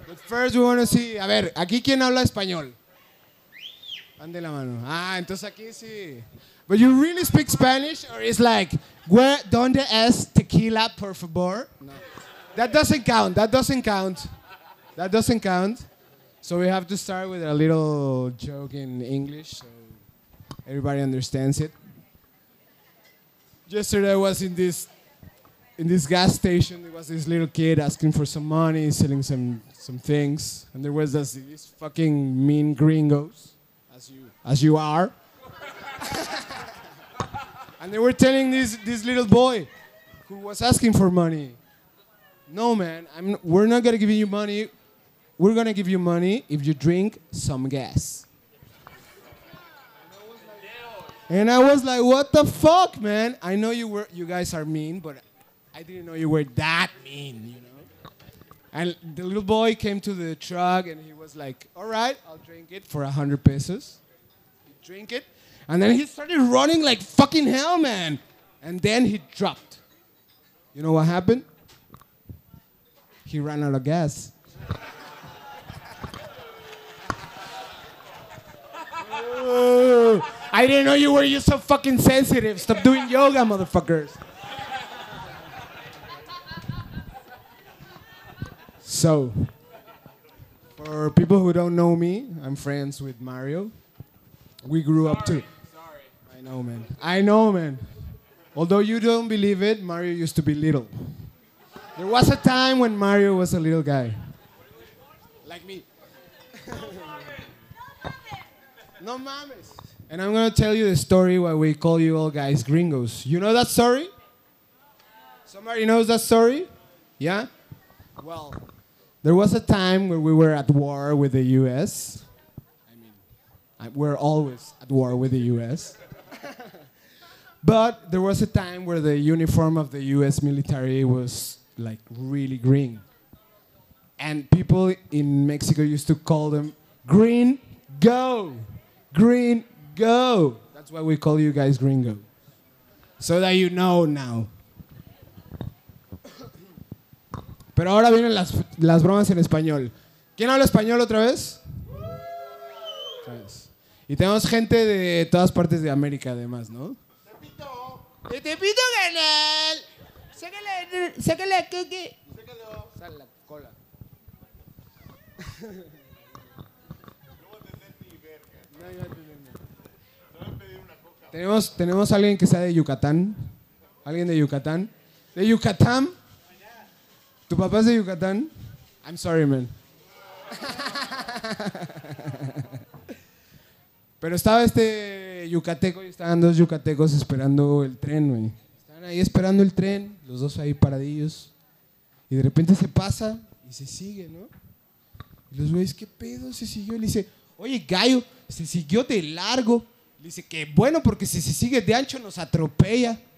But first we want to see. A ver, aquí quién habla español. Ande la mano. Ah, entonces aquí sí. But you really speak Spanish, or it's like, where, donde es tequila, por favor? No. That doesn't count. That doesn't count. That doesn't count. So we have to start with a little joke in English so everybody understands it. Yesterday I was in this in this gas station. There was this little kid asking for some money, selling some some things, and there was this, these fucking mean gringos, as you as you are. and they were telling this this little boy who was asking for money, "No, man, I'm, we're not gonna give you money. We're gonna give you money if you drink some gas." And I was like, "What the fuck, man? I know you were, you guys are mean, but I didn't know you were that mean, you know." And the little boy came to the truck and he was like, "All right, I'll drink it for a hundred pesos." Drink it, and then he started running like fucking hell, man. And then he dropped. You know what happened? He ran out of gas. I didn't know you were you so fucking sensitive. Stop doing yoga, motherfuckers. So, for people who don't know me, I'm friends with Mario. We grew up to. I know, man. I know, man. Although you don't believe it, Mario used to be little. There was a time when Mario was a little guy. Like me. no mames. And I'm gonna tell you the story why we call you all guys gringos. You know that story? Somebody knows that story? Yeah? Well, there was a time where we were at war with the US. I mean, we're always at war with the US. but there was a time where the uniform of the US military was like really green. And people in Mexico used to call them green go. Green go. That's why we call you guys gringo. So that you know now. Pero ahora vienen las, las bromas en español. ¿Quién habla español otra vez? Otra vez. Y tenemos gente de todas partes de América además, ¿no? ¡De Tepito, canal! ¡Sácale, sácale a Keke! ¡Sácalo! Sal la cola. Tenemos, tenemos a alguien que sea de Yucatán. ¿Alguien de Yucatán? ¿De Yucatán? ¿Tu papá es de Yucatán? I'm sorry, man. Pero estaba este yucateco y estaban dos yucatecos esperando el tren, güey. Estaban ahí esperando el tren, los dos ahí paradillos. Y de repente se pasa y se sigue, ¿no? Y los güeyes, ¿qué pedo? Se siguió. Le dice, oye, gallo, se siguió de largo. Le dice, que bueno, porque si se sigue de ancho nos atropella.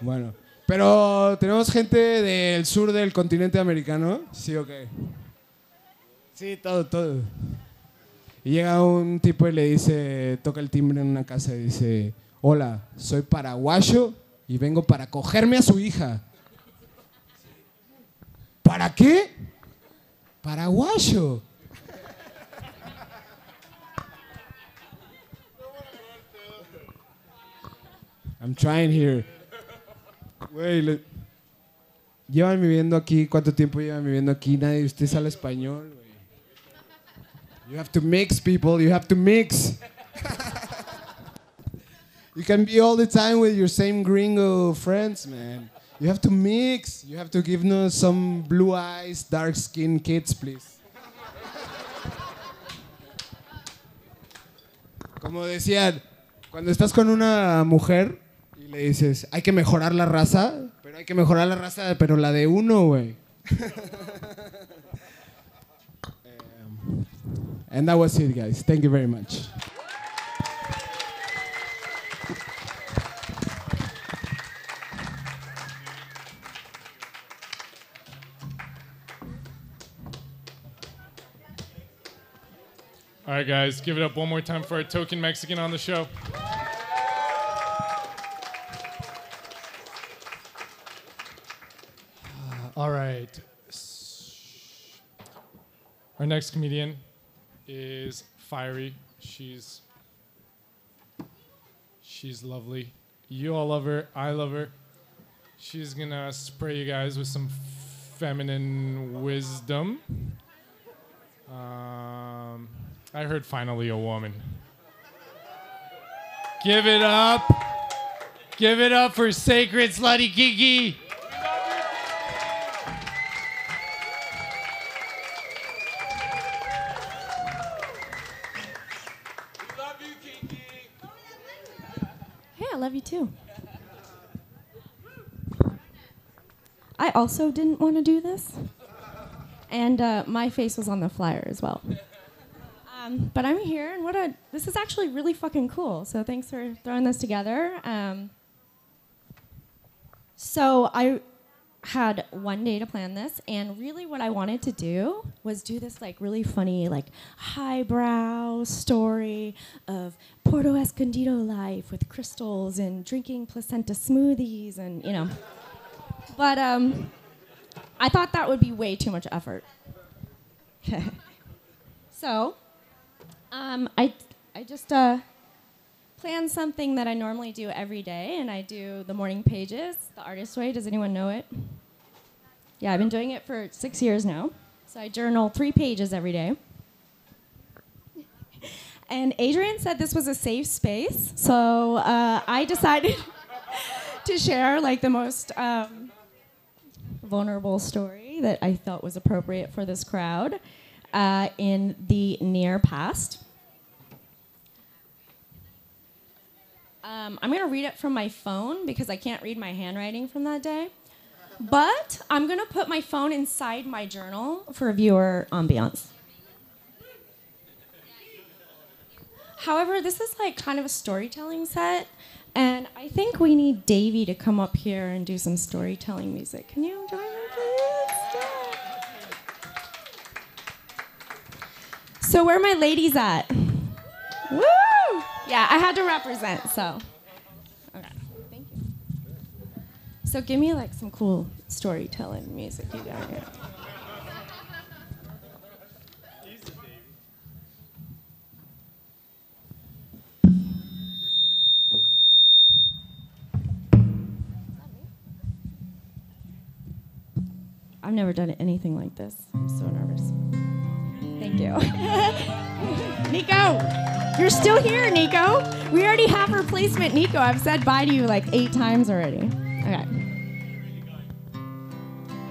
Bueno, pero tenemos gente del sur del continente americano. Sí, ok. Sí, todo, todo. Y llega un tipo y le dice, toca el timbre en una casa y dice, hola, soy paraguayo y vengo para cogerme a su hija. ¿Para qué? Paraguayo. I'm trying here. Güey, le- llevan viviendo aquí, ¿cuánto tiempo llevan viviendo aquí? Nadie de ustedes habla español, güey. You have to mix, people. You have to mix. you can be all the time with your same gringo friends, man. You have to mix. You have to give us some blue eyes, dark skinned kids, please. Como decían, cuando estás con una mujer y le dices, hay que mejorar la raza, pero hay que mejorar la raza, pero la de uno, güey. And that was it, guys. Thank you very much. All right, guys, give it up one more time for our token Mexican on the show. All right. Our next comedian is Fiery. She's she's lovely. You all love her. I love her. She's gonna spray you guys with some feminine wisdom. Um, I heard finally a woman. Give it up. Give it up for Sacred Slutty Kiki. I also didn't want to do this, and uh, my face was on the flyer as well. Um, but I'm here, and what a this is actually really fucking cool. So thanks for throwing this together. Um, so I had one day to plan this, and really what I wanted to do was do this like really funny, like highbrow story of Puerto Escondido life with crystals and drinking placenta smoothies, and you know. But um, I thought that would be way too much effort. so um, I I just uh, planned something that I normally do every day, and I do the morning pages, the artist way. Does anyone know it? Yeah, I've been doing it for six years now. So I journal three pages every day. And Adrian said this was a safe space, so uh, I decided to share like the most um, vulnerable story that I felt was appropriate for this crowd uh, in the near past. Um, I'm going to read it from my phone because I can't read my handwriting from that day. But I'm going to put my phone inside my journal for viewer ambiance. However, this is like kind of a storytelling set, and I think we need Davey to come up here and do some storytelling music. Can you join me, please? So, where are my ladies at? Woo! Yeah, I had to represent, so. Okay, thank you. So, give me like some cool storytelling music you got here. I've never done anything like this. I'm so nervous. Thank you. Nico, you're still here, Nico. We already have replacement Nico. I've said bye to you like eight times already. Okay.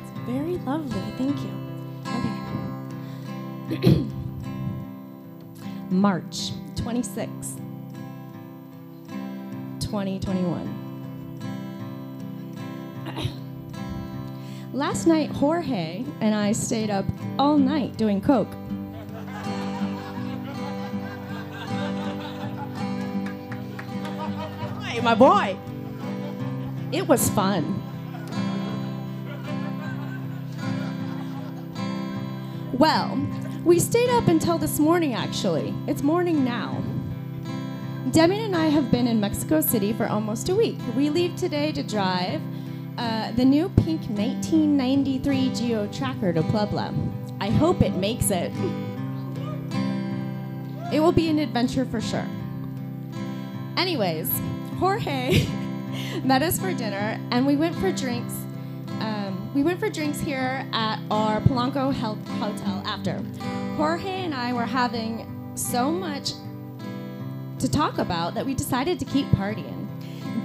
It's very lovely. Thank you. Okay. March 26th, 2021. Last night, Jorge and I stayed up all night doing coke. Hey, my boy. It was fun. Well, we stayed up until this morning, actually. It's morning now. Demi and I have been in Mexico City for almost a week. We leave today to drive uh, the new pink 1993 Geo Tracker to Puebla. I hope it makes it. It will be an adventure for sure. Anyways, Jorge met us for dinner, and we went for drinks. Um, we went for drinks here at our Polanco Hel- Hotel after. Jorge and I were having so much to talk about that we decided to keep partying.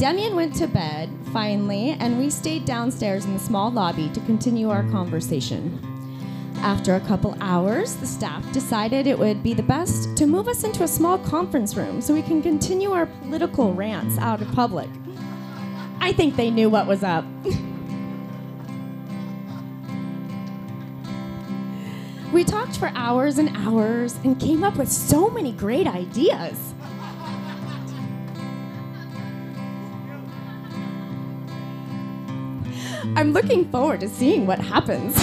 Demian went to bed finally, and we stayed downstairs in the small lobby to continue our conversation. After a couple hours, the staff decided it would be the best to move us into a small conference room so we can continue our political rants out in public. I think they knew what was up. we talked for hours and hours and came up with so many great ideas. I'm looking forward to seeing what happens.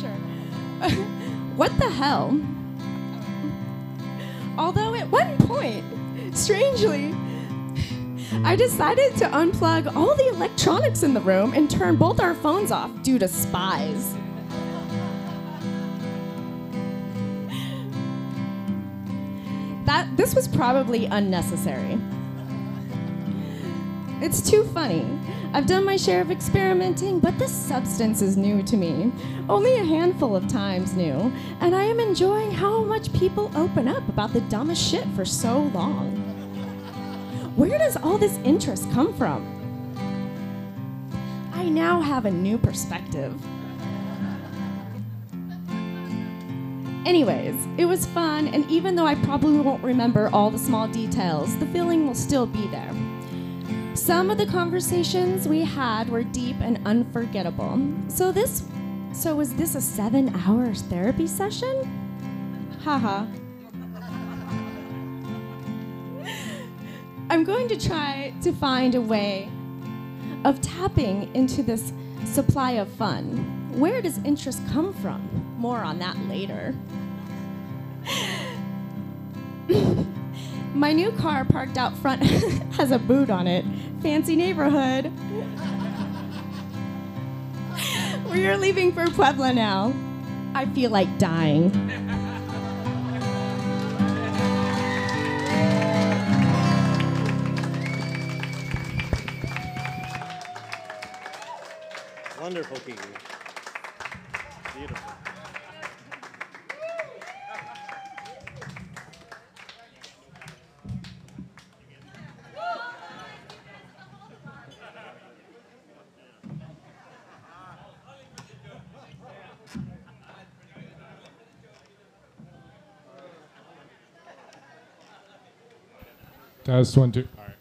sure. what the hell? Um, although at one point, strangely, I decided to unplug all the electronics in the room and turn both our phones off due to spies. That this was probably unnecessary. It's too funny. I've done my share of experimenting, but this substance is new to me. Only a handful of times new, and I am enjoying how much people open up about the dumbest shit for so long. Where does all this interest come from? I now have a new perspective. Anyways, it was fun, and even though I probably won't remember all the small details, the feeling will still be there. Some of the conversations we had were deep and unforgettable. So this so was this a 7-hour therapy session? Haha. I'm going to try to find a way of tapping into this supply of fun. Where does interest come from? More on that later. My new car parked out front has a boot on it. Fancy neighborhood. We are leaving for Puebla now. I feel like dying. Wonderful, Kiki. Beautiful. Test one, two. All right.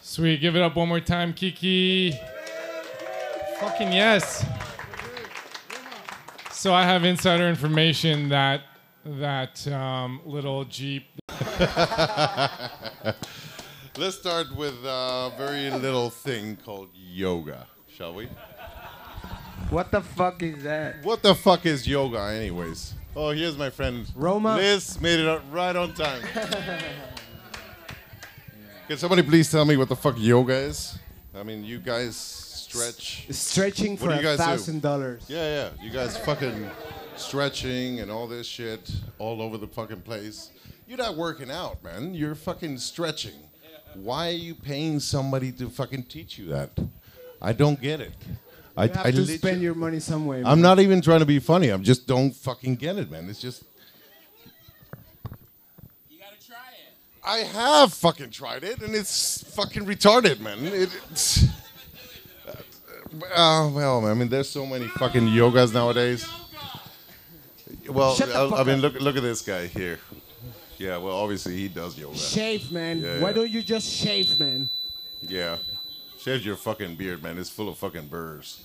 Sweet. Give it up one more time, Kiki. Fucking yes. So I have insider information that that um, little Jeep. Let's start with a very little thing called yoga, shall we? What the fuck is that? What the fuck is yoga, anyways? Oh, here's my friend Roma. Liz made it up right on time. Can somebody please tell me what the fuck yoga is? I mean, you guys stretch. Stretching for a thousand dollars. Yeah, yeah. You guys fucking stretching and all this shit all over the fucking place. You're not working out, man. You're fucking stretching. Why are you paying somebody to fucking teach you that? I don't get it. I, You have I to spend your money somewhere. I'm man. not even trying to be funny. I'm just don't fucking get it, man. It's just. I have fucking tried it, and it's fucking retarded, man. It, it's. Uh, well, I mean, there's so many fucking yogas nowadays. Well, I, I mean, look look at this guy here. Yeah, well, obviously he does yoga. Shave, man. Yeah, Why yeah. don't you just shave, man? Yeah. Shave your fucking beard, man. It's full of fucking burrs.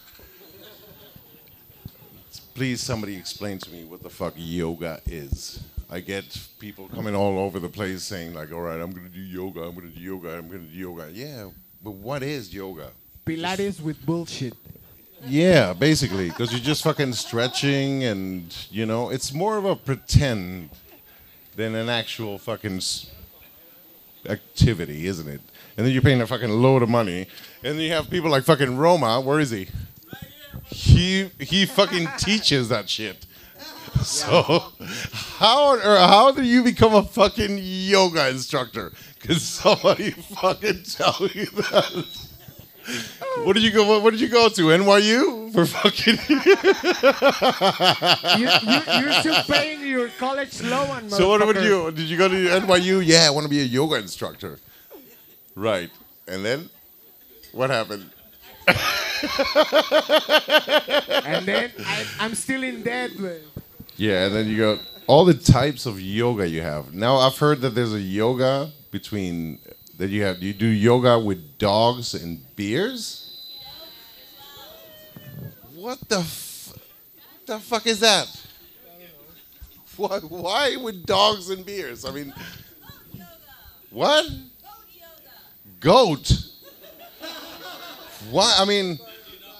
Please, somebody explain to me what the fuck yoga is. I get people coming all over the place saying, like, all right, I'm going to do yoga, I'm going to do yoga, I'm going to do yoga. Yeah, but what is yoga? Pilates with bullshit. Yeah, basically, because you're just fucking stretching and, you know, it's more of a pretend than an actual fucking s- activity, isn't it? And then you're paying a fucking load of money. And then you have people like fucking Roma. Where is he? He he fucking teaches that shit. So, how how do you become a fucking yoga instructor? Can somebody fucking tell me that? What did you go? What, did you go to? NYU for fucking? you, you, you're still paying your college loan, so what would you? Did you go to NYU? Yeah, I want to be a yoga instructor. Right, and then what happened? And then I, I'm still in debt, man. Yeah, and then you got all the types of yoga you have. Now I've heard that there's a yoga between that you have. You do yoga with dogs and beers. What the f- the fuck is that? Why, why with dogs and beers? I mean, what? Goat. Why? I mean,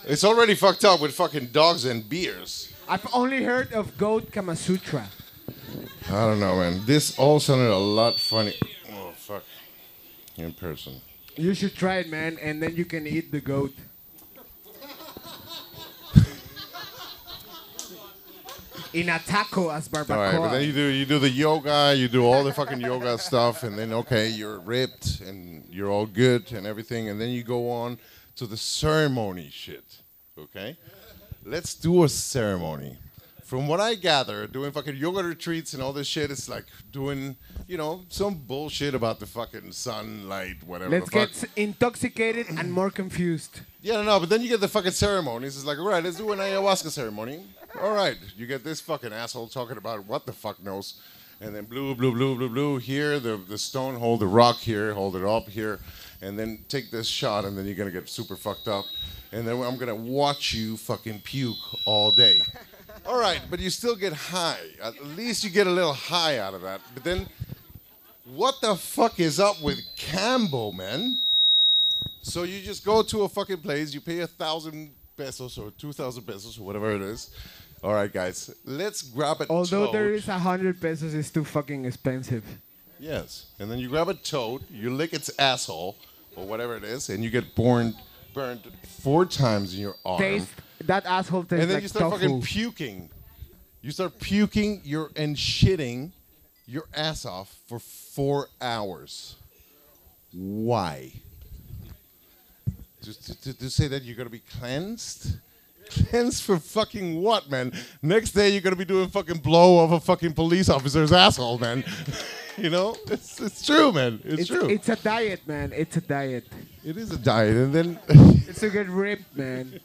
it's already fucked up with fucking dogs and beers. I've only heard of Goat Kama Sutra. I don't know, man. This all sounded a lot funny. Oh fuck! In person. You should try it, man, and then you can eat the goat. In a taco as All barbacoa. right, but then you do you do the yoga, you do all the fucking yoga stuff, and then okay, you're ripped and you're all good and everything, and then you go on to the ceremony shit. Okay, let's do a ceremony. From what I gather, doing fucking yoga retreats and all this shit, it's like doing, you know, some bullshit about the fucking sunlight, whatever. Let's get s- intoxicated and more confused. Yeah, no, no, but then you get the fucking ceremonies. It's like, all right, let's do an ayahuasca ceremony. All right, you get this fucking asshole talking about what the fuck knows, and then blue, blue, blue, blue, blue. Here, the the stone, hold the rock here, hold it up here, and then take this shot, and then you're gonna get super fucked up, and then I'm gonna watch you fucking puke all day. All right, but you still get high. At least you get a little high out of that. But then, what the fuck is up with Kambo, man? So you just go to a fucking place, you pay a thousand pesos or two thousand pesos or whatever it is. All right, guys, let's grab a Although toad. there is a hundred pesos, it's too fucking expensive. Yes, and then you grab a toad, you lick its asshole or whatever it is, and you get burned, burned four times in your arm. Taste that asshole tastes and then like you start tofu. fucking puking. You start puking your and shitting your ass off for four hours. Why? Just to, to, to say that you're gonna be cleansed? Cleansed for fucking what, man? Next day you're gonna be doing fucking blow of a fucking police officer's asshole, man. you know, it's it's true, man. It's, it's, true. it's a diet, man. It's a diet. it is a diet, and then. It's to get ripped, man.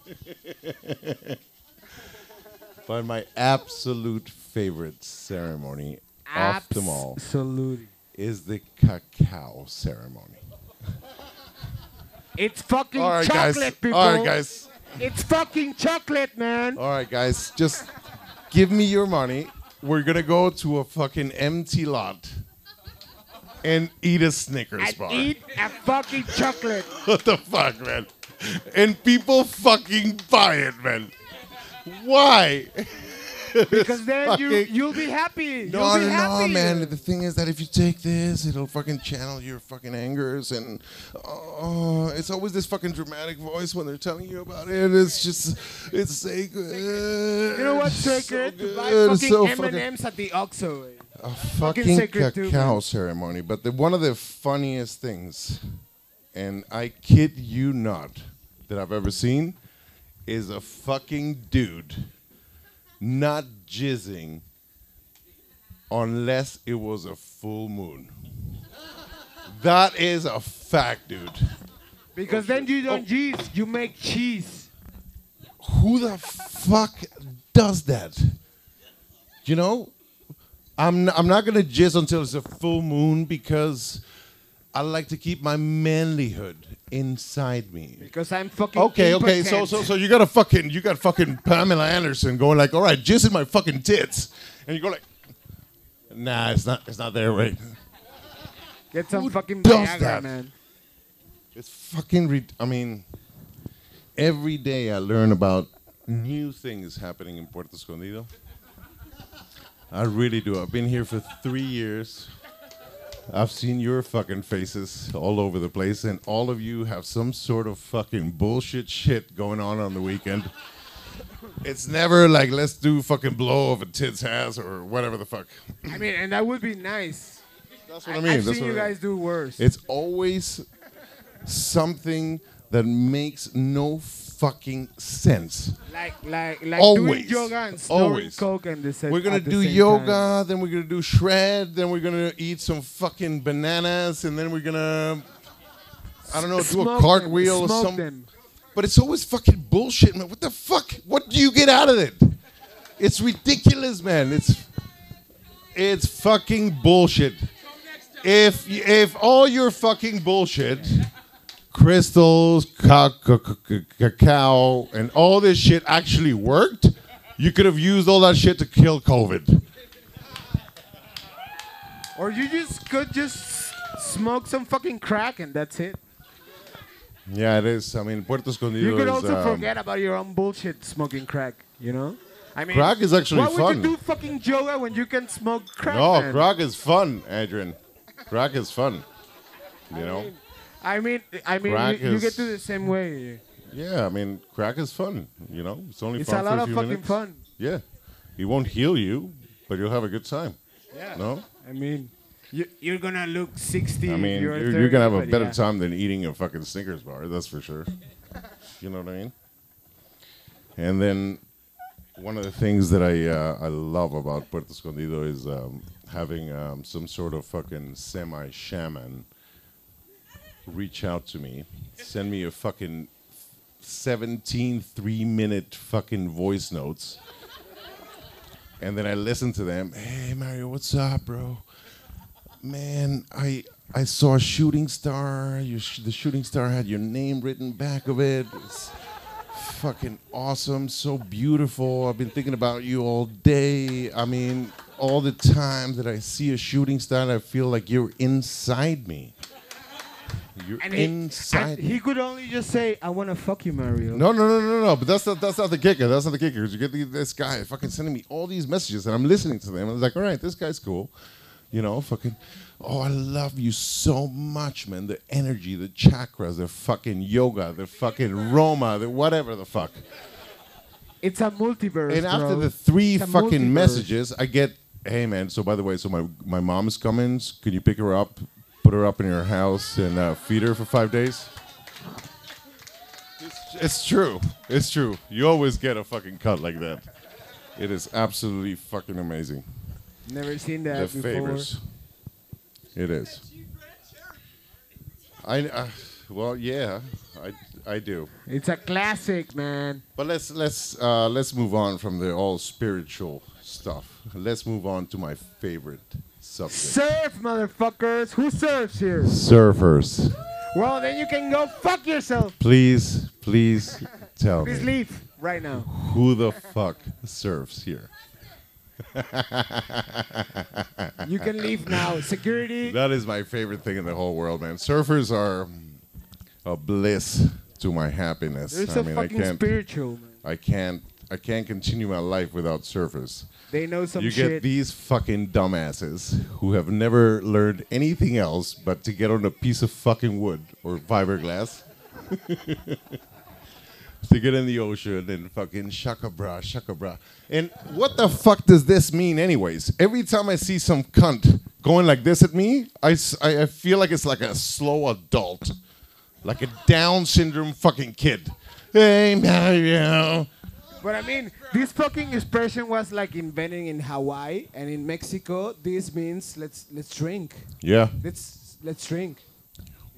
But my absolute favorite ceremony off them all Absolutely. is the cacao ceremony. It's fucking All right, chocolate, guys. people. All right, guys. It's fucking chocolate, man. All right, guys. Just give me your money. We're gonna go to a fucking empty lot and eat a Snickers And bar. eat a fucking chocolate. what the fuck, man? And people fucking buy it, man. Why? Because then you you'll be happy. No, you'll be no, no, man. The thing is that if you take this, it'll fucking channel your fucking angers, and oh, it's always this fucking dramatic voice when they're telling you about it. It's just, it's sacred. You know what's sacred? to buy fucking so M and M's at the Oxxo. A Fucking fucking sacred too, cacao ceremony. But the, one of the funniest things, and I kid you not, that I've ever seen, is a fucking dude not jizzing unless it was a full moon. That is a fact, dude. Because then you don't oh. jizz; you make cheese. Who the fuck does that? You know, I'm I'm not gonna jizz until it's a full moon because I like to keep my manlyhood inside me. Because I'm fucking Okay, okay, so so so you got a fucking you got fucking Pamela Anderson going like, all right, jizz in my fucking tits, and you go like, nah, it's not it's not there, right? Get some fucking does Viagra, that? man. It's fucking. Re- I mean, every day I learn about new things happening in Puerto Escondido. I really do. I've been here for three years. I've seen your fucking faces all over the place, and all of you have some sort of fucking bullshit shit going on on the weekend. It's never like let's do fucking blow of a tit's ass or whatever the fuck. I mean, and that would be nice. That's what I mean. I've That's seen you I mean. guys do worse. It's always something that makes no fucking sense. like like like Always. doing yoga and Always. coke and the set We're gonna the do yoga, time. then we're gonna do shred, then we're gonna eat some fucking bananas, and then we're gonna I don't know, do Smoke a them, cartwheel or something. But it's always fucking bullshit, man. What the fuck? What do you get out of it? It's ridiculous, man. It's it's fucking bullshit. If if all your fucking bullshit, crystals, ca- ca- ca- cacao, and all this shit actually worked, you could have used all that shit to kill COVID. Or you just could just smoke some fucking crack and that's it. Yeah, it is. I mean, Puerto Escondido You could is, also um, forget about your own bullshit smoking crack. You know. I mean, Crack is actually why fun. would you do fucking yoga when you can smoke crack? No, man? crack is fun, Adrian. Crack is fun. You know? I mean, I mean, Crack you, you is- get to the same way. Yeah, I mean, crack is fun. You know, it's only It's fun a for lot a of few fucking minutes. fun. Yeah, it won't heal you, but you'll have a good time. Yeah. No, I mean, you, you're gonna look 60. I mean, you're, you're, you're, gonna have a better but time than eating a fucking Snickers bar. That's for sure. you know what I mean? And then one of the things that I uh, I love about Puerto Escondido is um, having um, some sort of fucking semi shaman reach out to me, send me a fucking 17 three minute fucking voice notes. And then I listen to them. Hey Mario, what's up, bro? Man, I I saw a shooting star. Sh- the shooting star had your name written back of it. It's fucking awesome, so beautiful. I've been thinking about you all day. I mean, all the time that I see a shooting star, I feel like you're inside me. You're And he, inside and he could only just say, "I want to fuck you, Mario." no, no, no, no, no. But that's not that's not the kicker. That's not the kicker. 'Cause You get the, this guy fucking sending me all these messages, and I'm listening to them. And I was like, all right, this guy's cool. You know, fucking. Oh, I love you so much, man. The energy, the chakras, the fucking yoga, the fucking Roma, the whatever the fuck. It's a multiverse. And after bro. the three It's fucking multiverse. messages, I get, hey man. So by the way, so my my mom is coming. Can you pick her up, put her up in your house, and uh, feed her for five days? It's, it's true. It's true. You always get a fucking cut like that. It is absolutely fucking amazing. Never seen the that before. favors. It is. I uh, well, yeah, I I do. It's a classic, man. But let's let's uh, let's move on from the all spiritual stuff. Let's move on to my favorite subject. Surf, motherfuckers. Who surfs here? Surfers, Well, then you can go fuck yourself. please, please tell Please me Please leave right now. who the fuck surfs here. You can leave now. Security. That is my favorite thing in the whole world, man. Surfers are a bliss to my happiness. They're I mean, I fucking can't, spiritual, man. I can't, I can't continue my life without surfers. They know some you shit. get these fucking dumbasses who have never learned anything else but to get on a piece of fucking wood or fiberglass. to get in the ocean and fucking shaka bra, shaka bra. And what the fuck does this mean, anyways? Every time I see some cunt going like this at me, I, I feel like it's like a slow adult, like a Down syndrome fucking kid. Hey, Mario. But I mean, this fucking expression was like invented in Hawaii and in Mexico. This means let's let's drink. Yeah. Let's let's drink.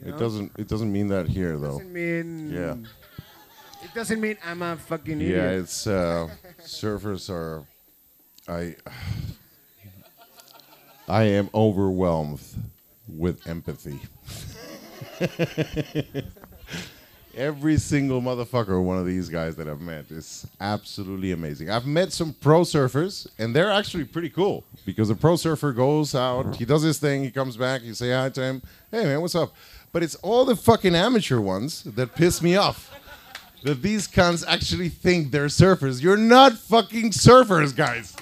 You It know? doesn't. It doesn't mean that here, though. Doesn't mean. Yeah. It doesn't mean I'm a fucking idiot. Yeah, it's uh, surfers are. I. I am overwhelmed with empathy. Every single motherfucker, one of these guys that I've met is absolutely amazing. I've met some pro surfers, and they're actually pretty cool because a pro surfer goes out, he does his thing, he comes back, you say hi to him, hey man, what's up? But it's all the fucking amateur ones that piss me off that these cunts actually think they're surfers. You're not fucking surfers, guys.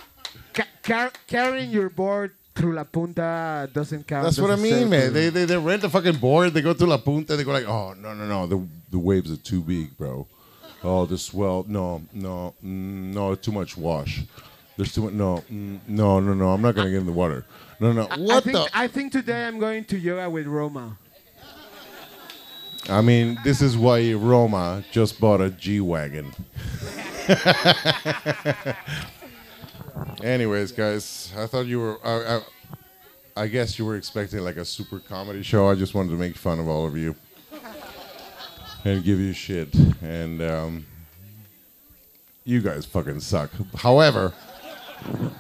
Ca- car- carrying your board through La Punta doesn't count. That's what I mean, man. They, they they rent a fucking board. They go to La Punta. They go like, oh no no no, the the waves are too big, bro. oh, the swell. No, no, mm, no, too much wash. There's too much. No, mm, no, no, no. I'm not gonna get in the water. No, no. I What think, the? I think today I'm going to yoga with Roma. I mean, this is why Roma just bought a G wagon. Anyways, guys, I thought you were. I, I, I guess you were expecting like a super comedy show. I just wanted to make fun of all of you and give you shit. And um, you guys fucking suck. However,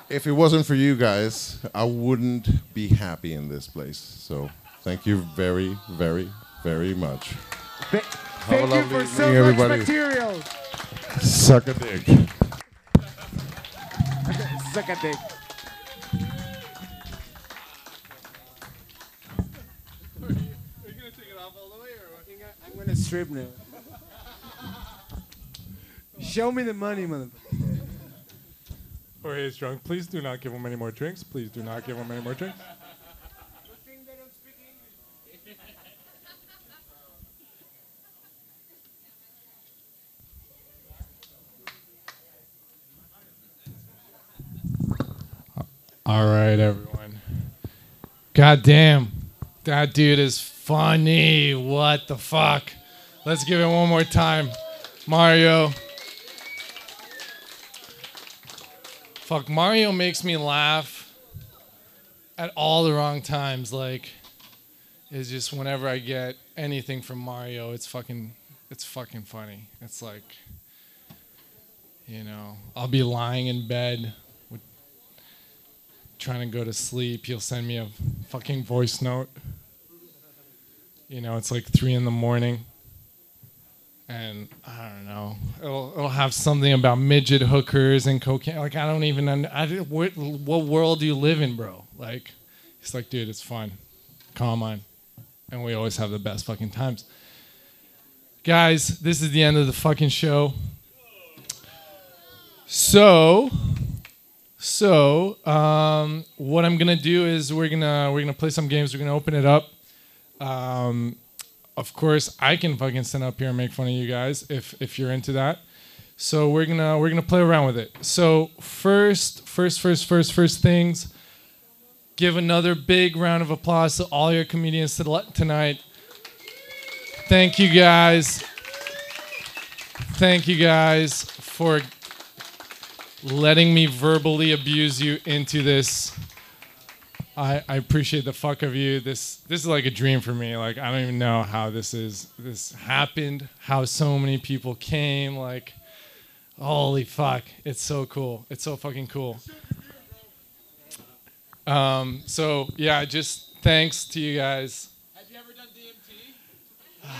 if it wasn't for you guys, I wouldn't be happy in this place. So thank you very, very, very much. Th- thank you for so much everybody. material. Suck a dick. Suck a. I'm gonna strip now. Show me the money, motherfucker. Oh, Jorge is drunk. Please do not give him any more drinks. Please do not give him any more drinks. All right, everyone. God damn. That dude is funny. What the fuck? Let's give it one more time. Mario. Fuck, Mario makes me laugh at all the wrong times. Like, it's just whenever I get anything from Mario, it's fucking, it's fucking funny. It's like, you know, I'll be lying in bed, trying to go to sleep. He'll send me a fucking voice note. You know, it's like three in the morning and I don't know. It'll, it'll have something about midget hookers and cocaine. Like I don't even. I, what, what world do you live in, bro? Like, he's like, dude, it's fun. Come on, and we always have the best fucking times. Guys, this is the end of the fucking show. So, so um, what I'm gonna do is we're gonna we're gonna play some games. We're gonna open it up. Um, of course I can fucking stand up here and make fun of you guys if if you're into that. So we're gonna we're gonna play around with it. So first, first, first, first, first things. Give another big round of applause to all your comedians tonight. Thank you guys. Thank you guys for letting me verbally abuse you into this. I, I appreciate the fuck of you. This this is like a dream for me. Like I don't even know how this is this happened. How so many people came. Like holy fuck, it's so cool. It's so fucking cool. Um, so yeah, just thanks to you guys. Have you ever done DMT?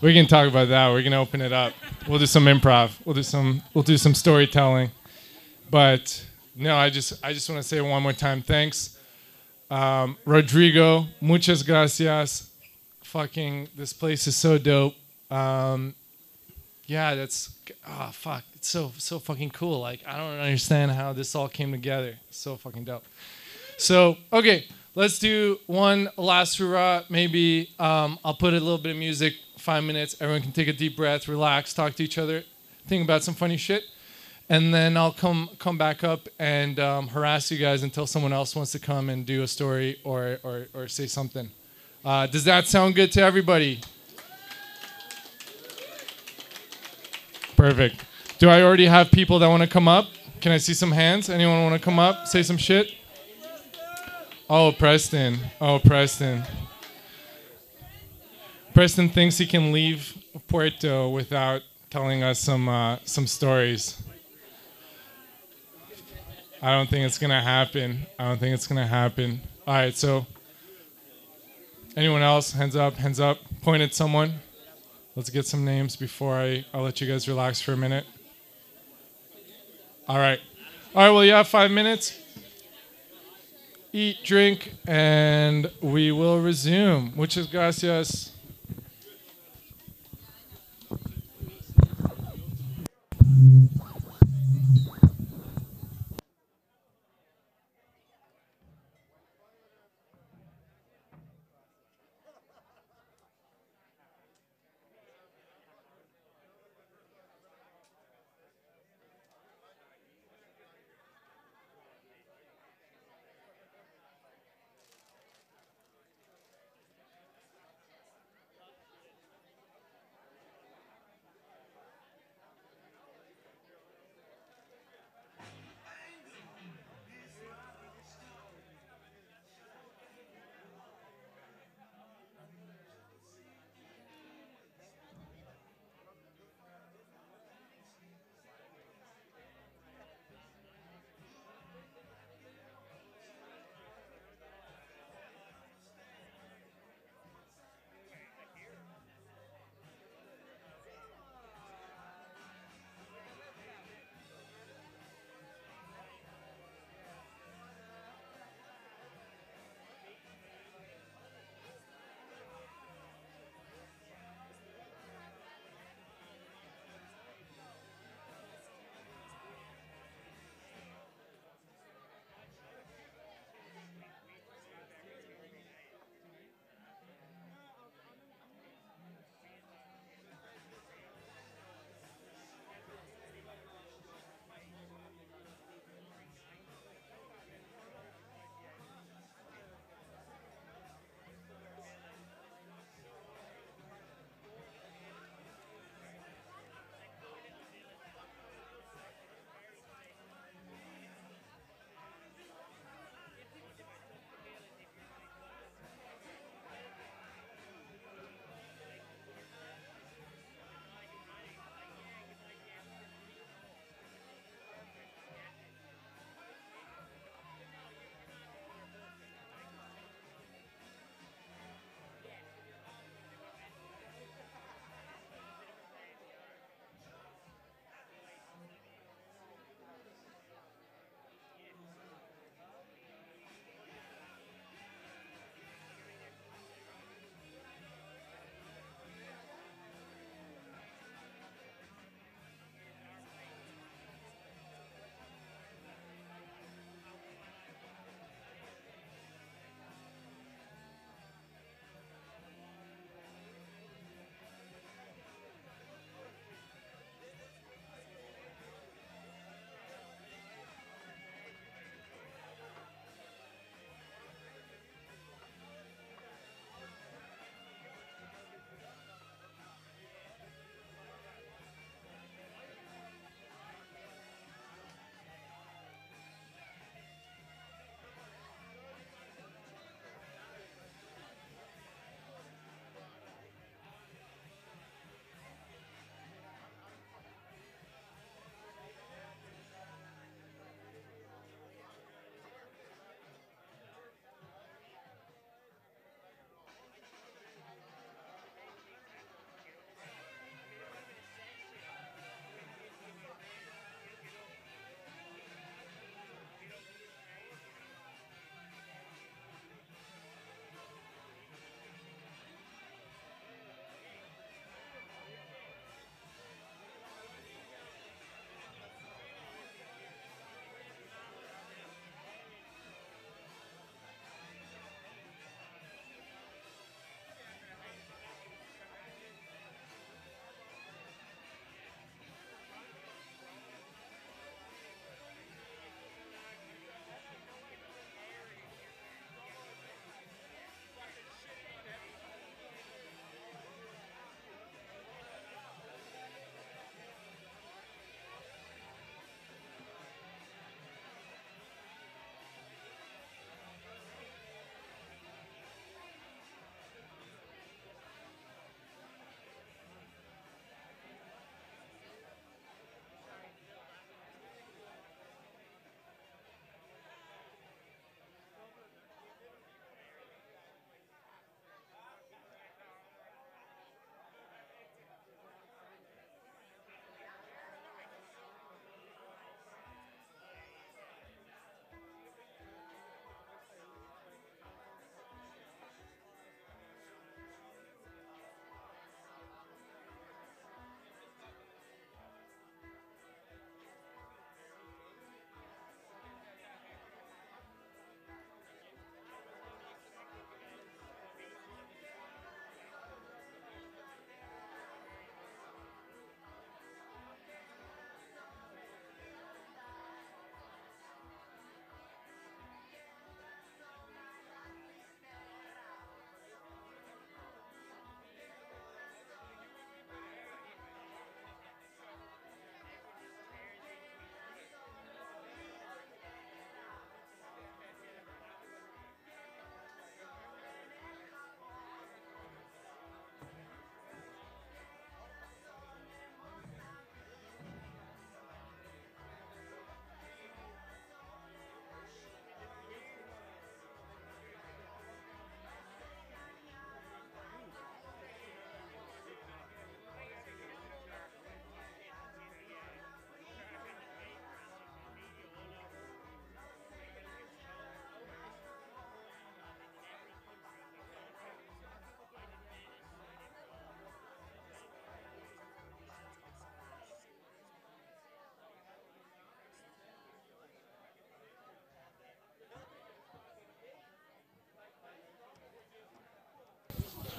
We can talk about that. We're gonna open it up. We'll do some improv. We'll do some we'll do some storytelling. But no, I just I just want to say one more time thanks. Um, Rodrigo, muchas gracias. Fucking this place is so dope. Um, yeah, that's ah fuck. It's so so fucking cool. Like I don't understand how this all came together. It's so fucking dope. So okay, let's do one last hurrah. Maybe um, I'll put a little bit of music. Five minutes. Everyone can take a deep breath, relax, talk to each other, think about some funny shit, and then I'll come come back up and um, harass you guys until someone else wants to come and do a story or or, or say something. Uh, does that sound good to everybody? Perfect. Do I already have people that want to come up? Can I see some hands? Anyone want to come up, say some shit? Oh, Preston. Oh, Preston. Preston thinks he can leave Puerto without telling us some uh, some stories. I don't think it's gonna happen. I don't think it's gonna happen. All right, so anyone else? Hands up, hands up. Point at someone. Let's get some names before I I'll let you guys relax for a minute. All right, all right. Well, you have five minutes. Eat, drink, and we will resume. Muchas gracias.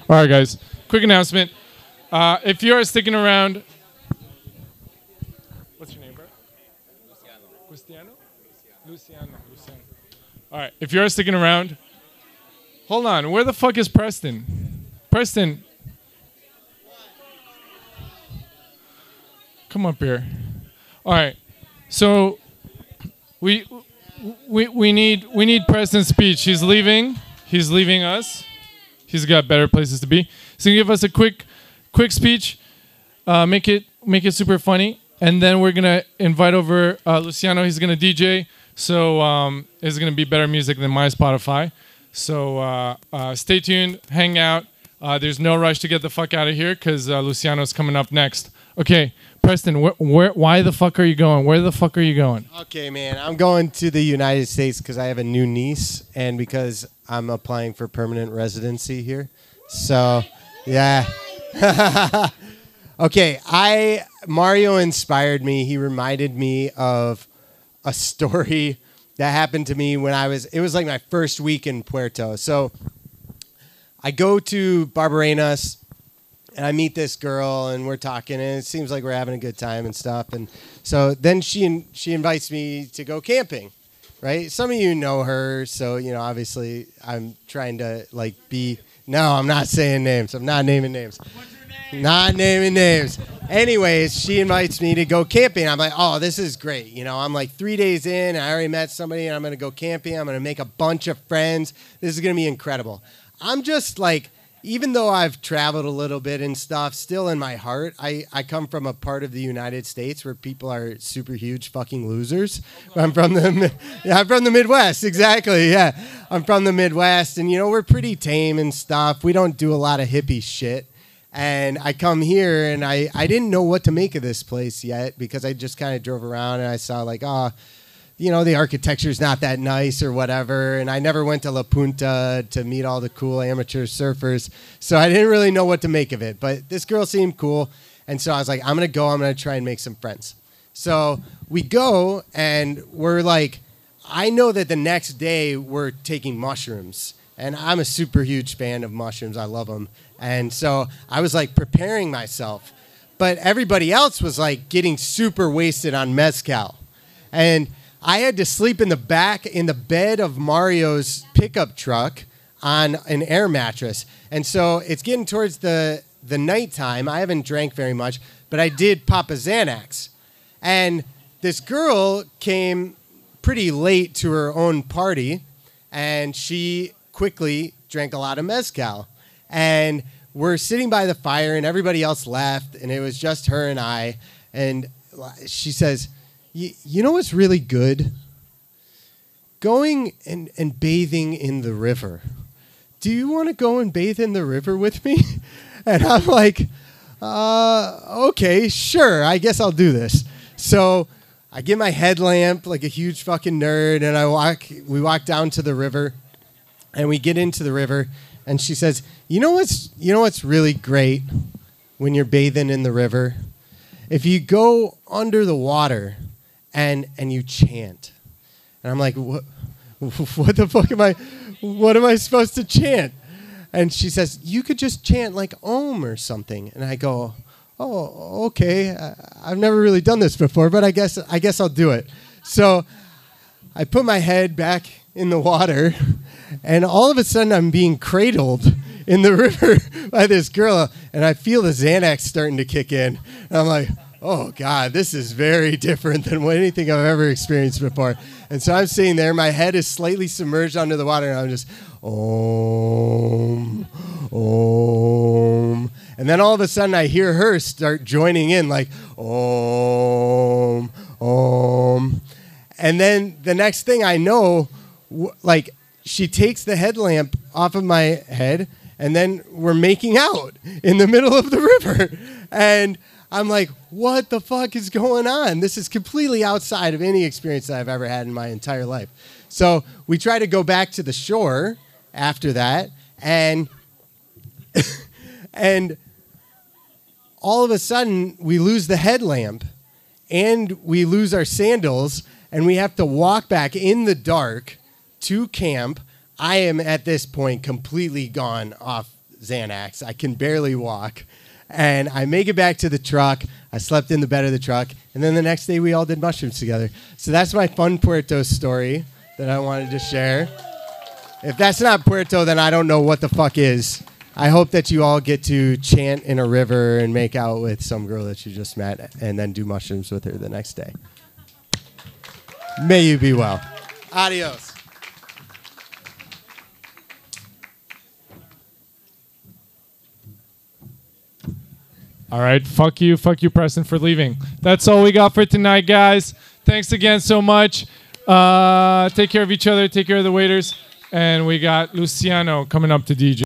All right, guys. Quick announcement. Uh, if you are sticking around, what's your name, bro? Luciano. Luciano. Luciano. All right. If you are sticking around, hold on. Where the fuck is Preston? Preston. Come up here. All right. So we we we need we need Preston's speech. He's leaving. He's leaving us. He's got better places to be. So give us a quick quick speech. Uh, make it make it super funny, and then we're gonna invite over uh, Luciano. He's gonna DJ. So um, it's gonna be better music than my Spotify. So uh, uh, stay tuned, hang out. Uh, there's no rush to get the fuck out of here because uh, Luciano's coming up next. Okay, Preston, wh- where, why the fuck are you going? Where the fuck are you going? Okay, man. I'm going to the United States because I have a new niece and because I'm applying for permanent residency here. So, yeah. okay, I Mario inspired me. He reminded me of a story that happened to me when I was it was like my first week in Puerto. So, I go to Barbarenas and I meet this girl and we're talking and it seems like we're having a good time and stuff and so then she she invites me to go camping right? Some of you know her so you know obviously I'm trying to like be no I'm not saying names. I'm not naming names. What's her Name? not naming names. Anyways she invites me to go camping. I'm like oh this is great. You know I'm like 3 days in I already met somebody and I'm going to go camping. I'm going to make a bunch of friends. This is going to be incredible. I'm just like even though I've traveled a little bit and stuff, still in my heart, I, I come from a part of the United States where people are super huge fucking losers. I'm from the yeah, I'm from the Midwest, exactly. Yeah, I'm from the Midwest, and you know we're pretty tame and stuff. We don't do a lot of hippie shit. And I come here and I, I didn't know what to make of this place yet because I just kind of drove around and I saw like, oh, you know, the architecture's not that nice or whatever. And I never went to La Punta to meet all the cool amateur surfers. So I didn't really know what to make of it. But this girl seemed cool. And so I was like, I'm going to go. I'm going to try and make some friends. So we go and we're like, I know that the next day we're taking mushrooms. And I'm a super huge fan of mushrooms. I love them. And so I was like preparing myself. But everybody else was like getting super wasted on Mezcal. And I had to sleep in the back in the bed of Mario's pickup truck on an air mattress. And so it's getting towards the the nighttime. I haven't drank very much, but I did pop a Xanax. And this girl came pretty late to her own party and she quickly drank a lot of mezcal. And we're sitting by the fire and everybody else left and it was just her and I and she says, "Y- you know what's really good? Going and, and bathing in the river. Do you want to go and bathe in the river with me? And I'm like, uh, okay, sure. I guess I'll do this. So I get my headlamp like a huge fucking nerd, and I walk. We walk down to the river, and we get into the river, and she says, "You know what's you know what's really great when you're bathing in the river? If you go under the water, and and you chant." And I'm like, "What? What the fuck am I? What am I supposed to chant?" And she says, "You could just chant like Om or something." And I go, "Oh, okay. I've never really done this before, but I guess I guess I'll do it." So I put my head back in the water, and all of a sudden I'm being cradled in the river by this girl, and I feel the Xanax starting to kick in. And I'm like, oh God, this is very different than anything I've ever experienced before. And so I'm sitting there, my head is slightly submerged under the water, and I'm just, om, om. And then all of a sudden I hear her start joining in, like, om, om. And then the next thing I know, like she takes the headlamp off of my head, and then we're making out in the middle of the river. And I'm like, what the fuck is going on? This is completely outside of any experience that I've ever had in my entire life. So we try to go back to the shore after that, and and all of a sudden we lose the headlamp and we lose our sandals and we have to walk back in the dark to camp. I am at this point completely gone off Xanax. I can barely walk. And I make it back to the truck. I slept in the bed of the truck. And then the next day, we all did mushrooms together. So that's my fun Puerto story that I wanted to share. If that's not Puerto, then I don't know what the fuck is. I hope that you all get to chant in a river and make out with some girl that you just met and then do mushrooms with her the next day. May you be well. Adios. All right, fuck you, fuck you, Preston, for leaving. That's all we got for tonight, guys. Thanks again so much. Uh, take care of each other, take care of the waiters, and we got Luciano coming up to DJ.